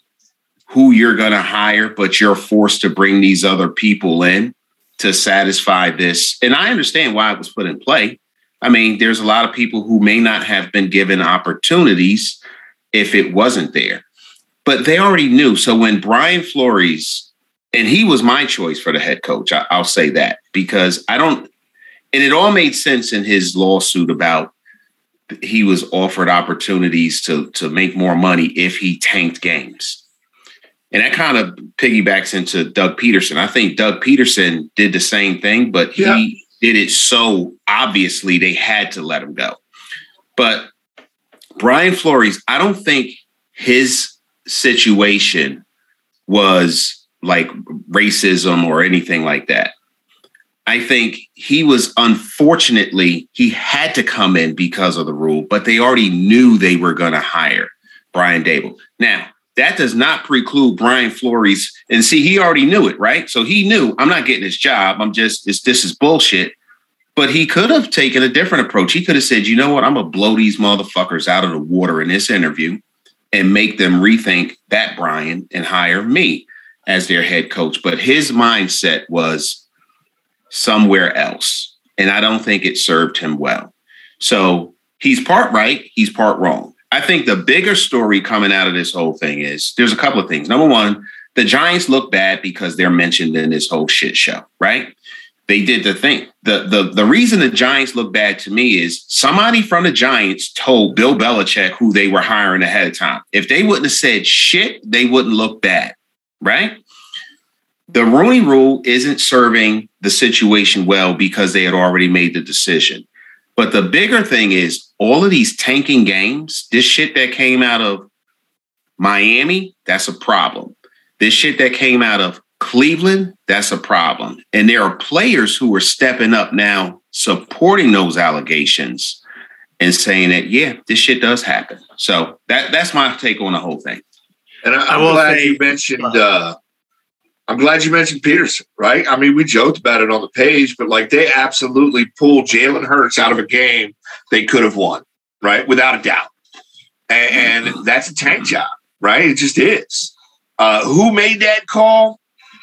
who you're going to hire, but you're forced to bring these other people in to satisfy this, and I understand why it was put in play. I mean, there's a lot of people who may not have been given opportunities if it wasn't there, but they already knew. So when Brian Flores, and he was my choice for the head coach, I'll say that because I don't, and it all made sense in his lawsuit about he was offered opportunities to to make more money if he tanked games. And that kind of piggybacks into Doug Pederson. I think Doug Pederson did the same thing, but Yeah. he did it so obviously they had to let him go. But Brian Flores, I don't think his situation was like racism or anything like that. I think he was unfortunately, he had to come in because of the rule, but they already knew they were going to hire Brian Daboll. Now, that does not preclude Brian Flores. And see, he already knew it, right? So he knew I'm not getting this job. I'm just, this is bullshit. But he could have taken a different approach. He could have said, you know what? I'm to blow these motherfuckers out of the water in this interview and make them rethink that Brian and hire me as their head coach. But his mindset was, somewhere else. And I don't think it served him well. So he's part right, he's part wrong. I think the bigger story coming out of this whole thing is there's a couple of things. Number one, the Giants look bad because they're mentioned in this whole shit show, right? They did the thing. The, the, the reason the Giants look bad to me is somebody from the Giants told Bill Belichick who they were hiring ahead of time. If they wouldn't have said shit, they wouldn't look bad, right? The Rooney rule isn't serving the situation well because they had already made the decision. But the bigger thing is all of these tanking games, this shit that came out of Miami, that's a problem. This shit that came out of Cleveland, that's a problem. And there are players who are stepping up now supporting those allegations and saying that, yeah, this shit does happen. So that that's my take on the whole thing. And I, I I'm will glad say- you mentioned. Uh, I'm glad you mentioned Pederson. Right? I mean, we joked about it on the page, but like they absolutely pulled Jalen Hurts out of a game they could have won, right? Without a doubt. And, and that's a tank job, right? It just is. Uh, who made that call?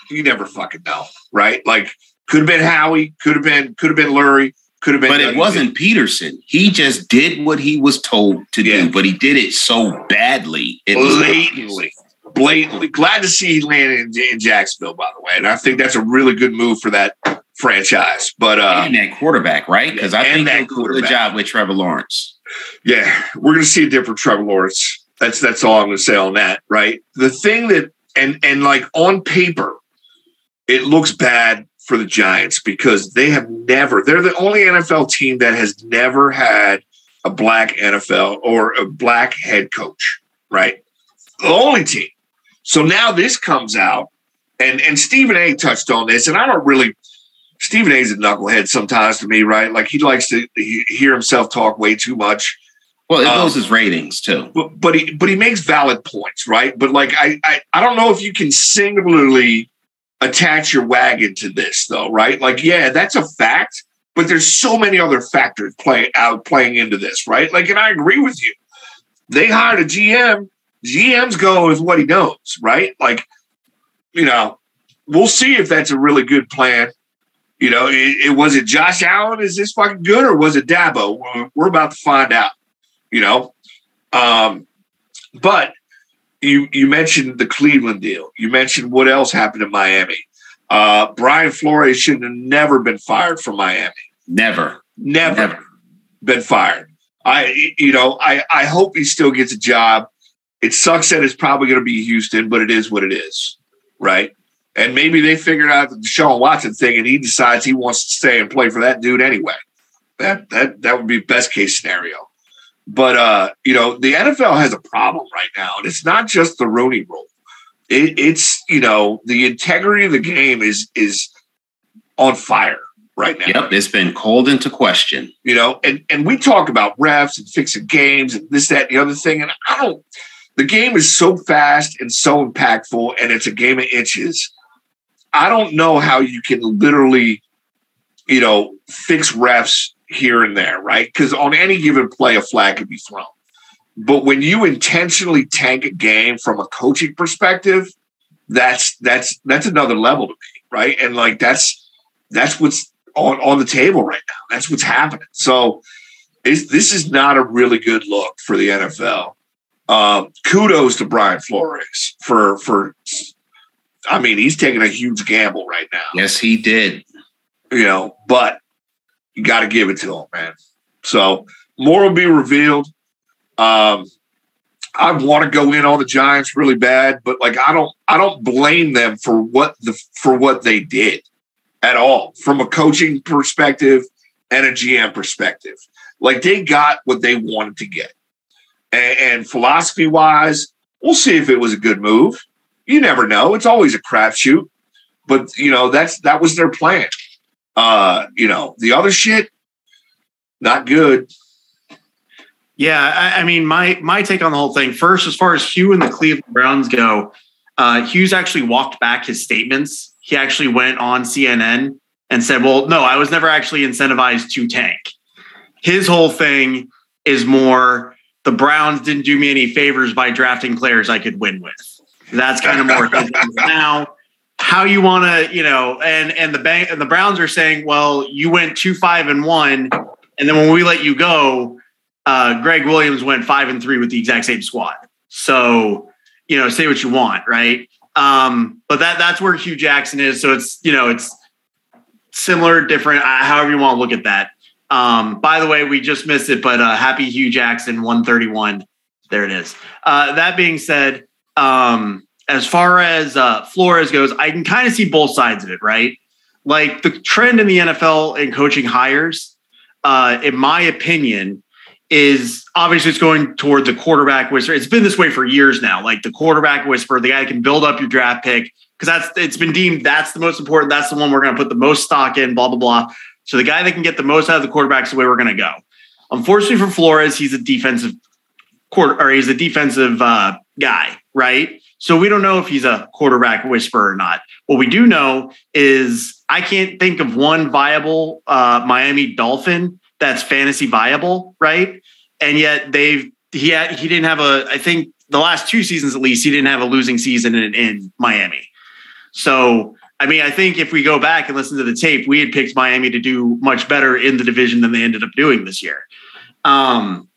You never fucking know, right? Like could have been Howie, could have been, could have been Lurie, could have been. But it wasn't Pederson. He just did what he was told to Yeah. do, but he did it so badly. It was blatantly, blatantly. Glad to see he landed in, in Jacksonville, by the way, and I think that's a really good move for that franchise. But uh, and that quarterback, right? Because I think that a job with Trevor Lawrence. yeah, we're going to see a different Trevor Lawrence. That's that's all I'm going to say on that. Right. The thing that and and like on paper, it looks bad for the Giants because they have never. They're the only NFL team that has never had a black NFL or a black head coach. Right. The only team. So now this comes out, and and Stephen A. touched on this, and I don't really. Stephen A's a knucklehead sometimes to me, right? Like he likes to he, hear himself talk way too much Well, it Um, his ratings too. but but he but he makes valid points, right? But like I I, I don't know if you can singularly attach your wagon to this though, right? Like yeah, that's a fact, but there's so many other factors playing out playing into this, right? Like, and I agree with you. They hired a GM. GM's go with what he knows, right? Like, you know, we'll see if that's a really good plan. You know, it, it was it Josh Allen? Is this fucking good, or was it Daboll? We're, we're about to find out. You know, um, but you you mentioned the Cleveland deal. You mentioned what else happened in Miami. Uh, Brian Flores should have never been fired from Miami. Never. Never, Never. been fired. I you know I I hope he still gets a job. It sucks that it's probably going to be Houston, but it is what it is, right? And maybe they figured out the Deshaun Watson thing and he decides he wants to stay and play for that dude anyway. That that that would be best case scenario. But uh, you know, the NFL has a problem right now, and it's not just the Rooney rule. It, it's you know, the integrity of the game is is on fire right now. Yep, it's been called into question. You know, and and we talk about refs and fixing games and this, that, and the other thing, and I don't. The game is so fast and so impactful, and it's a game of inches. I don't know how you can literally, you know, fix refs here and there, right? Because on any given play, a flag could be thrown. But when you intentionally tank a game from a coaching perspective, that's that's that's another level to me, right? And like that's that's what's on on the table right now. That's what's happening. So this is not a really good look for the NFL. Uh, kudos to Brian Flores for for. I mean, he's taking a huge gamble right now. Yes, he did. You know, but you got to give it to him, man. So more will be revealed. Um, I want to go in on the Giants really bad, but like I don't, I don't blame them for what the for what they did at all from a coaching perspective and a GM perspective. Like they got what they wanted to get, and, and philosophy wise, we'll see if it was a good move. You never know; it's always a crapshoot. But you know that's that was their plan. Uh, you know, the other shit, not good. Yeah, I, I, mean, my my take on the whole thing. First, as far as Hue and the Cleveland Browns go, uh, Hue's actually walked back his statements. He actually went on CNN and said, "Well, no, I was never actually incentivized to tank." His whole thing is more the Browns didn't do me any favors by drafting players I could win with. That's kind of more now how you want to, you know, and and the bank and the Browns are saying, well, you went two five and one, and then when we let you go, uh, Gregg Williams went five and three with the exact same squad. So, you know, say what you want, right? Um, but that that's where Hue Jackson is. So it's you know it's similar, different, uh, however you want to look at that. Um, by the way, we just missed it, but uh, happy Hue Jackson 131. There it is. Uh, that being said, um, as far as uh, Flores goes, I can kind of see both sides of it, right? Like the trend in the NFL in coaching hires, uh, in my opinion, is obviously it's going toward the quarterback whisper. It's been this way for years now. Like the quarterback whisper, the guy can build up your draft pick because that's it's been deemed that's the most important. That's the one we're going to put the most stock in. Blah blah blah. So the guy that can get the most out of the quarterback is the way we're going to go. Unfortunately for Flores, he's a defensive quarter or he's a defensive uh, guy, right? So we don't know if he's a quarterback whisperer or not. What we do know is I can't think of one viable uh, Miami Dolphin that's fantasy viable, right? And yet they've he had he didn't have a I think the last two seasons at least he didn't have a losing season in, in Miami. So I mean, I think if we go back and listen to the tape, we had picked Miami to do much better in the division than they ended up doing this year. Um,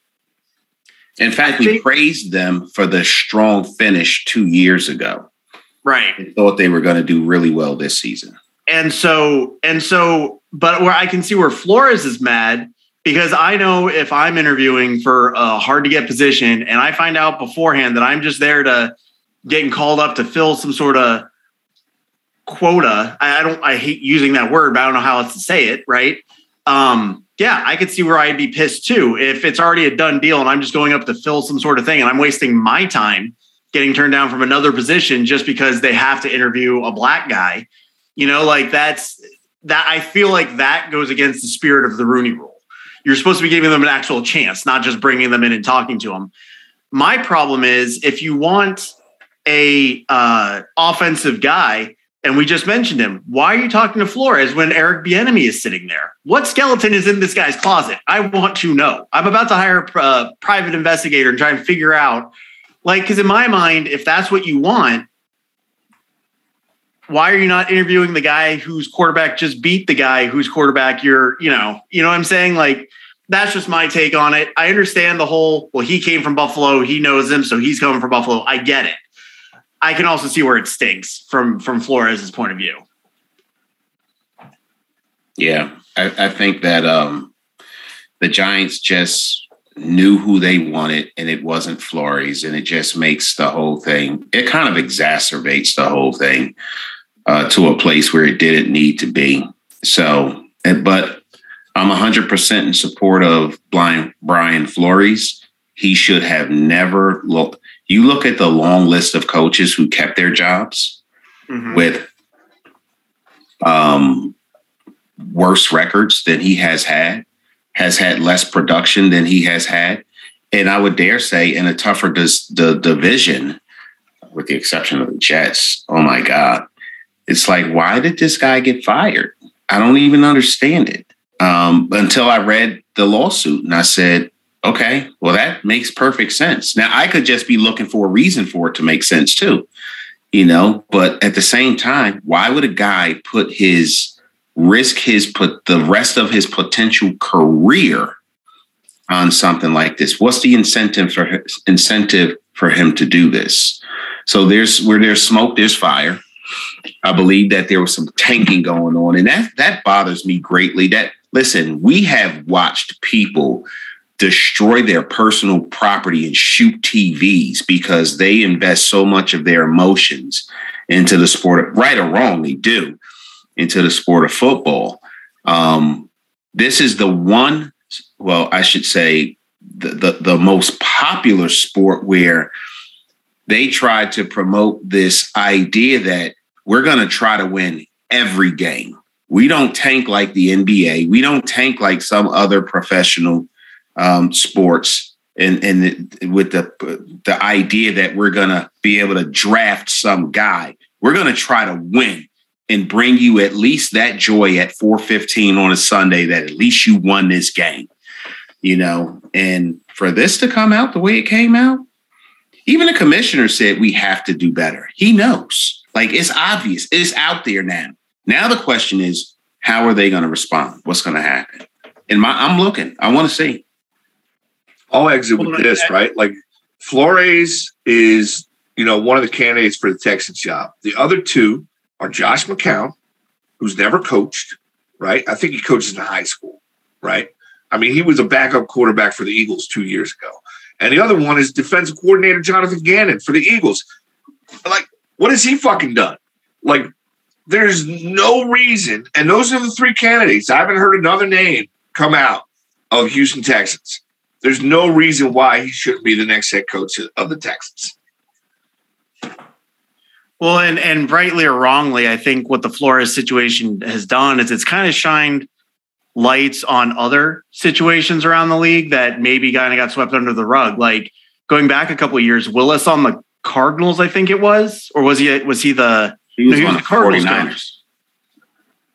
in fact, we praised them for the strong finish two years ago. Right. We thought they were going to do really well this season. And so, and so, but where I can see where Flores is mad because I know if I'm interviewing for a hard to get position and I find out beforehand that I'm just there to getting called up to fill some sort of quota. I don't, I hate using that word, but I don't know how else to say it. Right. Um, yeah, I could see where I'd be pissed too if it's already a done deal and I'm just going up to fill some sort of thing and I'm wasting my time getting turned down from another position just because they have to interview a black guy. You know, like that's that I feel like that goes against the spirit of the Rooney rule. You're supposed to be giving them an actual chance, not just bringing them in and talking to them. My problem is if you want a uh, offensive guy, and we just mentioned him. Why are you talking to Flores when Eric Bieniemy is sitting there? What skeleton is in this guy's closet? I want to know. I'm about to hire a uh, private investigator and try and figure out, like, because in my mind, if that's what you want, why are you not interviewing the guy whose quarterback just beat the guy whose quarterback you're, you know, you know what I'm saying? Like, that's just my take on it. I understand the whole, well, he came from Buffalo, he knows him, so he's coming from Buffalo. I get it. I can also see where it stinks from from Flores' point of view. Yeah, I, I think that um, the Giants just knew who they wanted, and it wasn't Flores, and it just makes the whole thing. It kind of exacerbates the whole thing. uh, to a place where it didn't need to be. So, but I'm 100% in support of Brian Flores. He should have never looked. You look at the long list of coaches who kept their jobs mm-hmm. with um, worse records than he has had, has had less production than he has had. And I would dare say, in a tougher dis- the division, with the exception of the Jets, oh my God, it's like, why did this guy get fired? I don't even understand it um, until I read the lawsuit and I said, okay, well, that makes perfect sense. Now, I could just be looking for a reason for it to make sense too, you know, but at the same time, why would a guy put his risk his put the rest of his potential career on something like this? What's the incentive for his, incentive for him to do this? So there's where there's smoke, there's fire. I believe that there was some tanking going on, and that that bothers me greatly. That listen, we have watched people destroy their personal property and shoot TVs because they invest so much of their emotions into the sport, right or wrong, they do into the sport of football. Um, this is the one, well, I should say, the, the, the most popular sport where they try to promote this idea that we're going to try to win every game. We don't tank like the NBA. We don't tank like some other professional um, sports. And, and with the the idea that we're gonna be able to draft some guy, we're gonna try to win and bring you at least that joy at 4:15 on a Sunday that at least you won this game. You know, and for this to come out the way it came out, even the commissioner said we have to do better. He knows. Like it's obvious. It's out there now. Now the question is, how are they going to respond? What's going to happen? And my, I'm looking. I want to see. I'll exit with this, right? Like Flores is, you know, one of the candidates for the Texans job. The other two are Josh McCown, who's never coached, right? I think he coaches in high school, right? I mean, he was a backup quarterback for the Eagles two years ago. And the other one is defensive coordinator Jonathan Gannon for the Eagles. Like, what has he fucking done? Like, there's no reason. And those are the three candidates. I haven't heard another name come out of Houston Texans. There's no reason why he shouldn't be the next head coach of the Texans. Well, and and rightly or wrongly, I think what the Flores situation has done is it's kind of shined lights on other situations around the league that maybe kind of got swept under the rug. Like going back a couple of years, Willis on the Cardinals, I think it was, or was he? Was he the? He was, no, he was the Cardinals 49ers.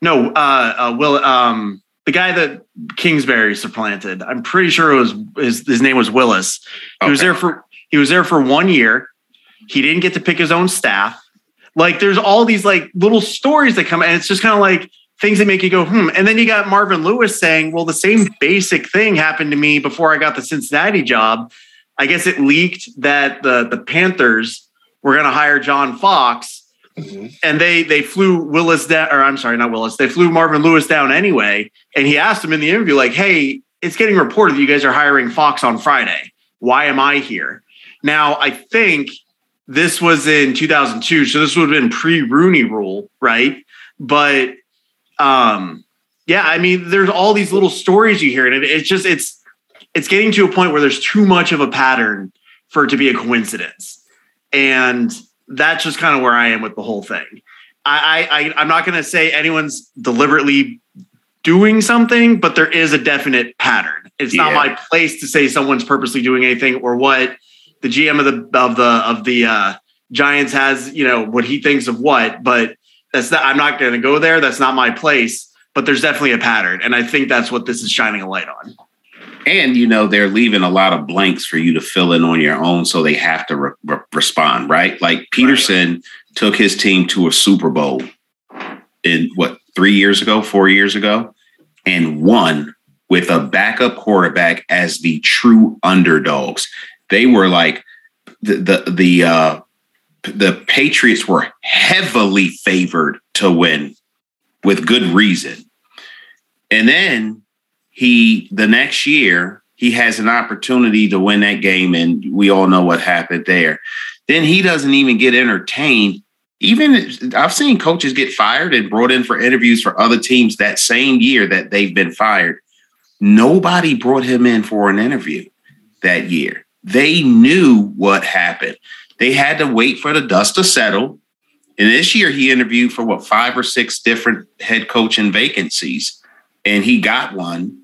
No, uh, uh, Will, um, the guy that Kingsbury supplanted. I'm pretty sure it was his, his name was Willis. He okay. was there for he was there for one year. He didn't get to pick his own staff. Like there's all these like little stories that come, and it's just kind of like things that make you go, hmm. And then you got Marvin Lewis saying, well, the same basic thing happened to me before I got the Cincinnati job. I guess it leaked that the the Panthers were going to hire John Fox, mm-hmm. and they they flew Willis down, or I'm sorry, not Willis. They flew Marvin Lewis down anyway, and he asked him in the interview, like, "Hey, it's getting reported that you guys are hiring Fox on Friday. Why am I here?" Now, I think this was in 2002, so this would have been pre Rooney Rule, right? But um, yeah, I mean, there's all these little stories you hear, and it, it's just it's it's getting to a point where there's too much of a pattern for it to be a coincidence. And that's just kind of where I am with the whole thing. I, I I'm not going to say anyone's deliberately doing something, but there is a definite pattern. It's yeah. not my place to say someone's purposely doing anything or what the GM of the of the of the uh, Giants has, you know, what he thinks of what. But that's not. I'm not going to go there. That's not my place. But there's definitely a pattern, and I think that's what this is shining a light on and you know they're leaving a lot of blanks for you to fill in on your own so they have to re- re- respond right? Like pederson right. took his team to a super bowl in what three years ago four years ago and won with a backup quarterback as the true underdogs. They were like the the the uh the patriots were heavily favored to win with good reason. And then he the next year he has an opportunity to win that game and we all know what happened there then he doesn't even get entertained even I've seen coaches get fired and brought in for interviews for other teams that same year that they've been fired. Nobody brought him in for an interview that year. They knew what happened. They had to wait for the dust to settle. And this year he interviewed for what five or six different head coaching vacancies, and he got one,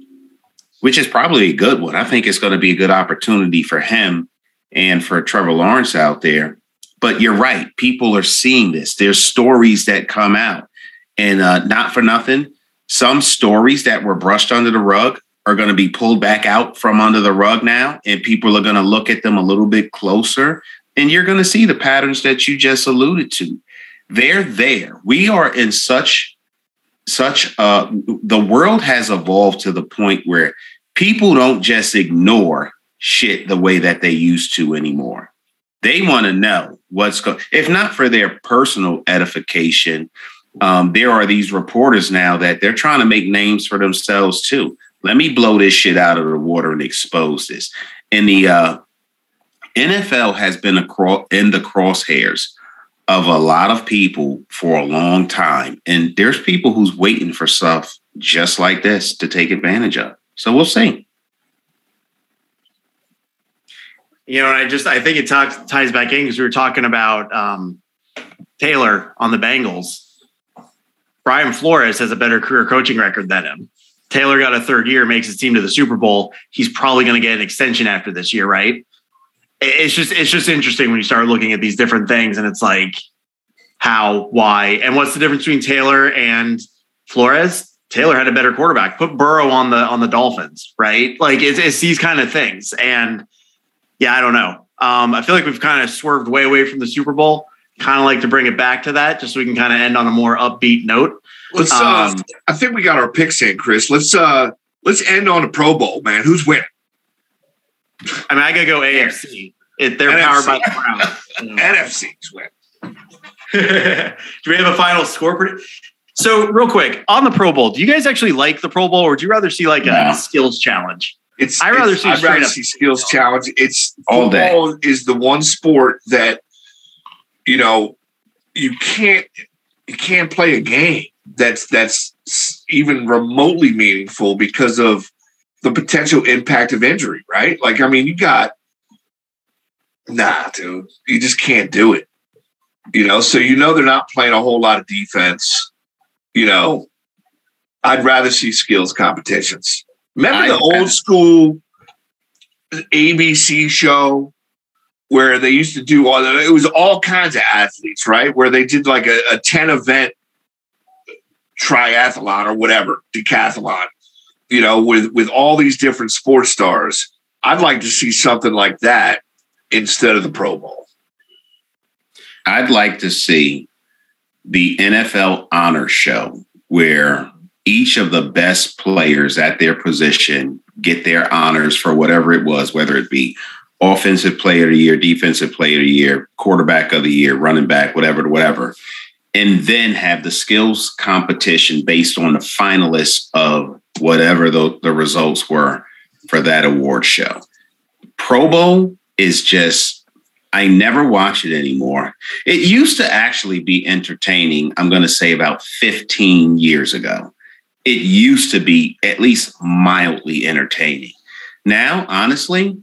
which is probably a good one. I think it's going to be a good opportunity for him and for Trevor Lawrence out there. But you're right, people are seeing this. There's stories that come out, and uh, not for nothing, some stories that were brushed under the rug are going to be pulled back out from under the rug now, and people are going to look at them a little bit closer, and you're going to see the patterns that you just alluded to. They're there. We are in such such uh the world has evolved to the point where people don't just ignore shit the way that they used to anymore. They want to know what's going. If not for their personal edification, um, there are these reporters now that they're trying to make names for themselves too. Let me blow this shit out of the water and expose this. And the uh, NFL has been across in the crosshairs of a lot of people for a long time, and there's people who's waiting for stuff just like this to take advantage of. So we'll see. You know, I just I think it talks ties back in because we were talking about um, Taylor on the Bengals. Brian Flores has a better career coaching record than him. Taylor got a third year, makes his team to the Super Bowl. He's probably going to get an extension after this year, right? It's just it's just interesting when you start looking at these different things, and it's like how, why, and what's the difference between Taylor and Flores? Taylor had a better quarterback. Put Burrow on the on the Dolphins, right? Like it's, it's these kind of things, and yeah, I don't know. Um, I feel like we've kind of swerved way away from the Super Bowl. Kind of like to bring it back to that, just so we can kind of end on a more upbeat note. Let's. Uh, um, I think we got our picks in, Chris. Let's. uh Let's end on a Pro Bowl, man. Who's winning? I mean, I gotta go AFC. It, they're NFC. powered by the Browns. [LAUGHS] NFC's win. [LAUGHS] Do we have a final score? So, real quick on the Pro Bowl, do you guys actually like the Pro Bowl, or do you rather see like a, skills challenge? It's. I rather it's, see. I'd rather see skills challenge. It's all day. Is the one sport that you know you can't you can't play a game that's that's even remotely meaningful because of the potential impact of injury, right? Like, I mean, you got nah, dude, you just can't do it. You know, so you know they're not playing a whole lot of defense. You know, I'd rather see skills competitions. Remember the old school ABC show where they used to do all the, it was all kinds of athletes, right? Where they did like a, a 10 event triathlon or whatever, decathlon, you know, with with all these different sports stars. I'd like to see something like that instead of the Pro Bowl. I'd like to see the NFL honor show where each of the best players at their position get their honors for whatever it was, whether it be offensive player of the year, defensive player of the year, quarterback of the year, running back, whatever, to whatever and then have the skills competition based on the finalists of whatever the, the results were for that award show. Pro Bowl is just, I never watch it anymore. It used to actually be entertaining, I'm going to say about 15 years ago. It used to be at least mildly entertaining. Now, honestly,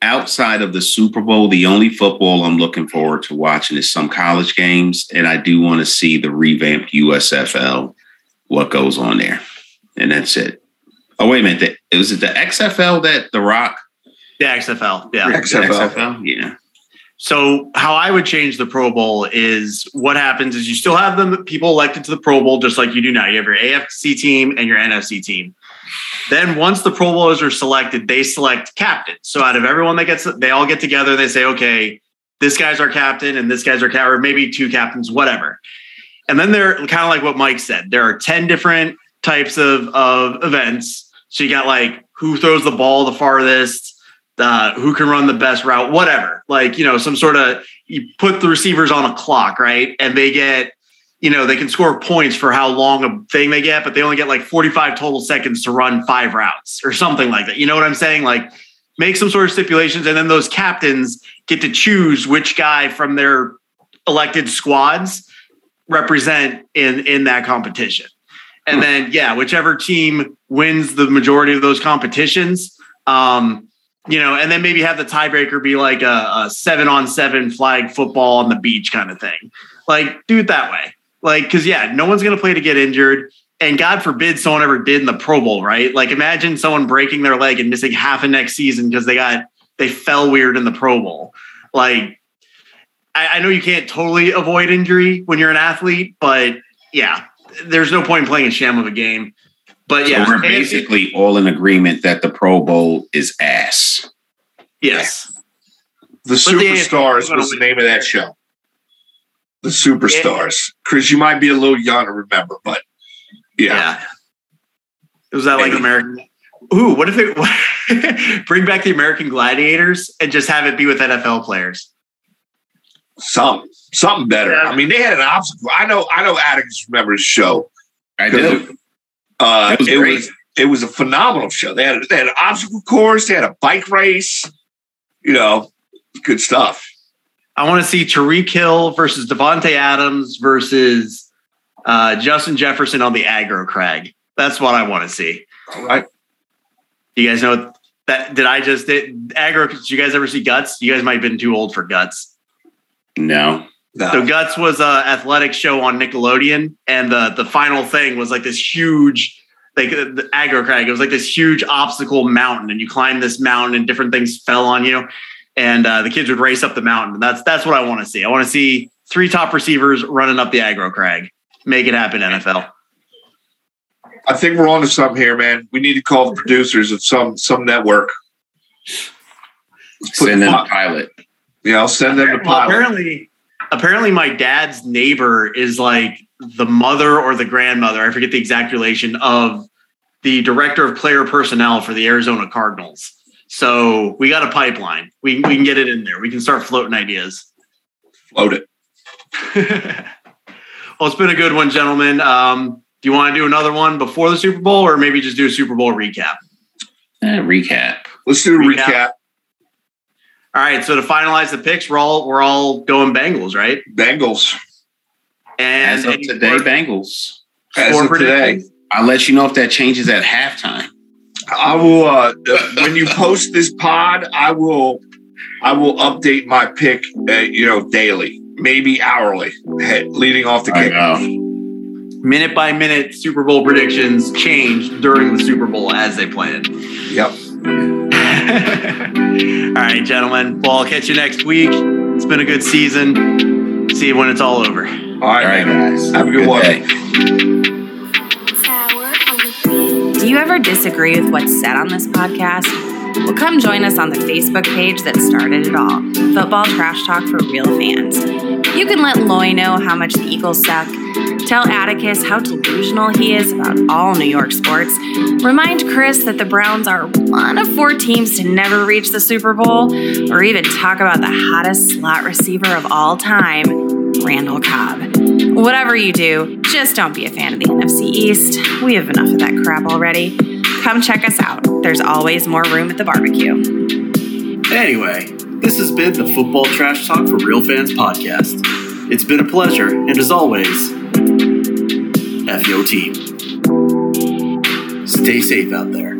outside of the Super Bowl, the only football I'm looking forward to watching is some college games, and I do want to see the revamped USFL, what goes on there, and that's it. Oh wait a minute, the, was it the XFL that The Rock? The XFL, yeah, XFL, XFL? yeah. So how I would change the Pro Bowl is what happens is you still have them people elected to the Pro Bowl just like you do now. You have your AFC team and your NFC team. Then once the Pro Bowlers are selected, they select captains. So out of everyone that gets, they all get together. They say, okay, this guy's our captain and this guy's our captain, or maybe two captains, whatever. And then they're kind of like what Mike said. There are 10 different types of, of events. So you got like who throws the ball the farthest, uh, who can run the best route, whatever. Like, you know, some sort of, you put the receivers on a clock, right? And they get you know, they can score points for how long a thing they get, but they only get like 45 total seconds to run five routes or something like that. You know what I'm saying? Like make some sort of stipulations and then those captains get to choose which guy from their elected squads represent in in that competition. And then yeah, whichever team wins the majority of those competitions, um, you know, and then maybe have the tiebreaker be like a, a seven on seven flag football on the beach kind of thing. Like do it that way. Like, because yeah, no one's gonna play to get injured. And God forbid someone ever did in the Pro Bowl, right? Like imagine someone breaking their leg and missing half of next season because they got they fell weird in the Pro Bowl. Like I, I know you can't totally avoid injury when you're an athlete, but yeah, there's no point in playing a sham of a game. But yeah, so we're and it- basically all in agreement that the Pro Bowl is ass. yes. The But the- Superstars was the name of that show. The Superstars. Chris, you might be a little young to remember, but yeah. Yeah. Was that like Maybe. American. Ooh, what if it [LAUGHS] bring back the American Gladiators and just have it be with NFL players? Something. Something better. Yeah. I mean, they had an obstacle. I know I know Atticus remembers the show. I do. Uh, It was it great. was it was a phenomenal show. They had they had an obstacle course, they had a bike race, you know, good stuff. I want to see Tyreek Hill versus Davante Adams versus uh, Justin Jefferson on the aggro crag. That's what I want to see. All right. You guys know that? Did I just did aggro? Did you guys ever see Guts? You guys might have been too old for Guts. No. No. So Guts was a athletic show on Nickelodeon, and the the final thing was like this huge, like uh, the aggro crag. It was like this huge obstacle mountain, and you climb this mountain, and different things fell on you, and uh, the kids would race up the mountain. And that's that's what I want to see. I want to see three top receivers running up the aggro crag. Make it happen, NFL. I think we're on to something here, man. We need to call the producers of some some network. Let's put Send the in a pilot. Yeah, I'll send them the Well, pilot. apparently, apparently, my dad's neighbor is like the mother or the grandmother. I forget the exact relation of the director of player personnel for the Arizona Cardinals. So we got a pipeline. We we can get it in there. We can start floating ideas. Float it. [LAUGHS] well, it's been a good one, gentlemen. Um, do you want to do another one before the Super Bowl, or maybe just do a Super Bowl recap? Eh, recap. Let's do a Recap. recap. All right. So to finalize the picks, we're all we're all going Bengals, right? Bengals. And As of today, score- Bengals. As of today. I'll let you know if that changes at halftime. I will uh when you post this pod, I will I will update my pick uh, you know daily, maybe hourly, leading off the I kick. know. minute by minute Super Bowl predictions change during the Super Bowl as they play it. Yep. [LAUGHS] all right, gentlemen. Well, I'll catch you next week. It's been a good season. See you when it's all over. All All right, right, man. guys. Have a good one. day. Do you ever disagree with what's said on this podcast? Well, come join us on the Facebook page that started it all Football Trash Talk for Real Fans. You can let Loy know how much the Eagles suck, tell Atticus how delusional he is about all New York sports, remind Chris that the Browns are one of four teams to never reach the Super Bowl, or even talk about the hottest slot receiver of all time, Randall Cobb. Whatever you do, just don't be a fan of the NFC East. We have enough of that crap already. Come check us out. There's always more room at the barbecue. Anyway, this has been the Football Trash Talk for Real Fans podcast. It's been a pleasure, and as always, F your team. Stay safe out there.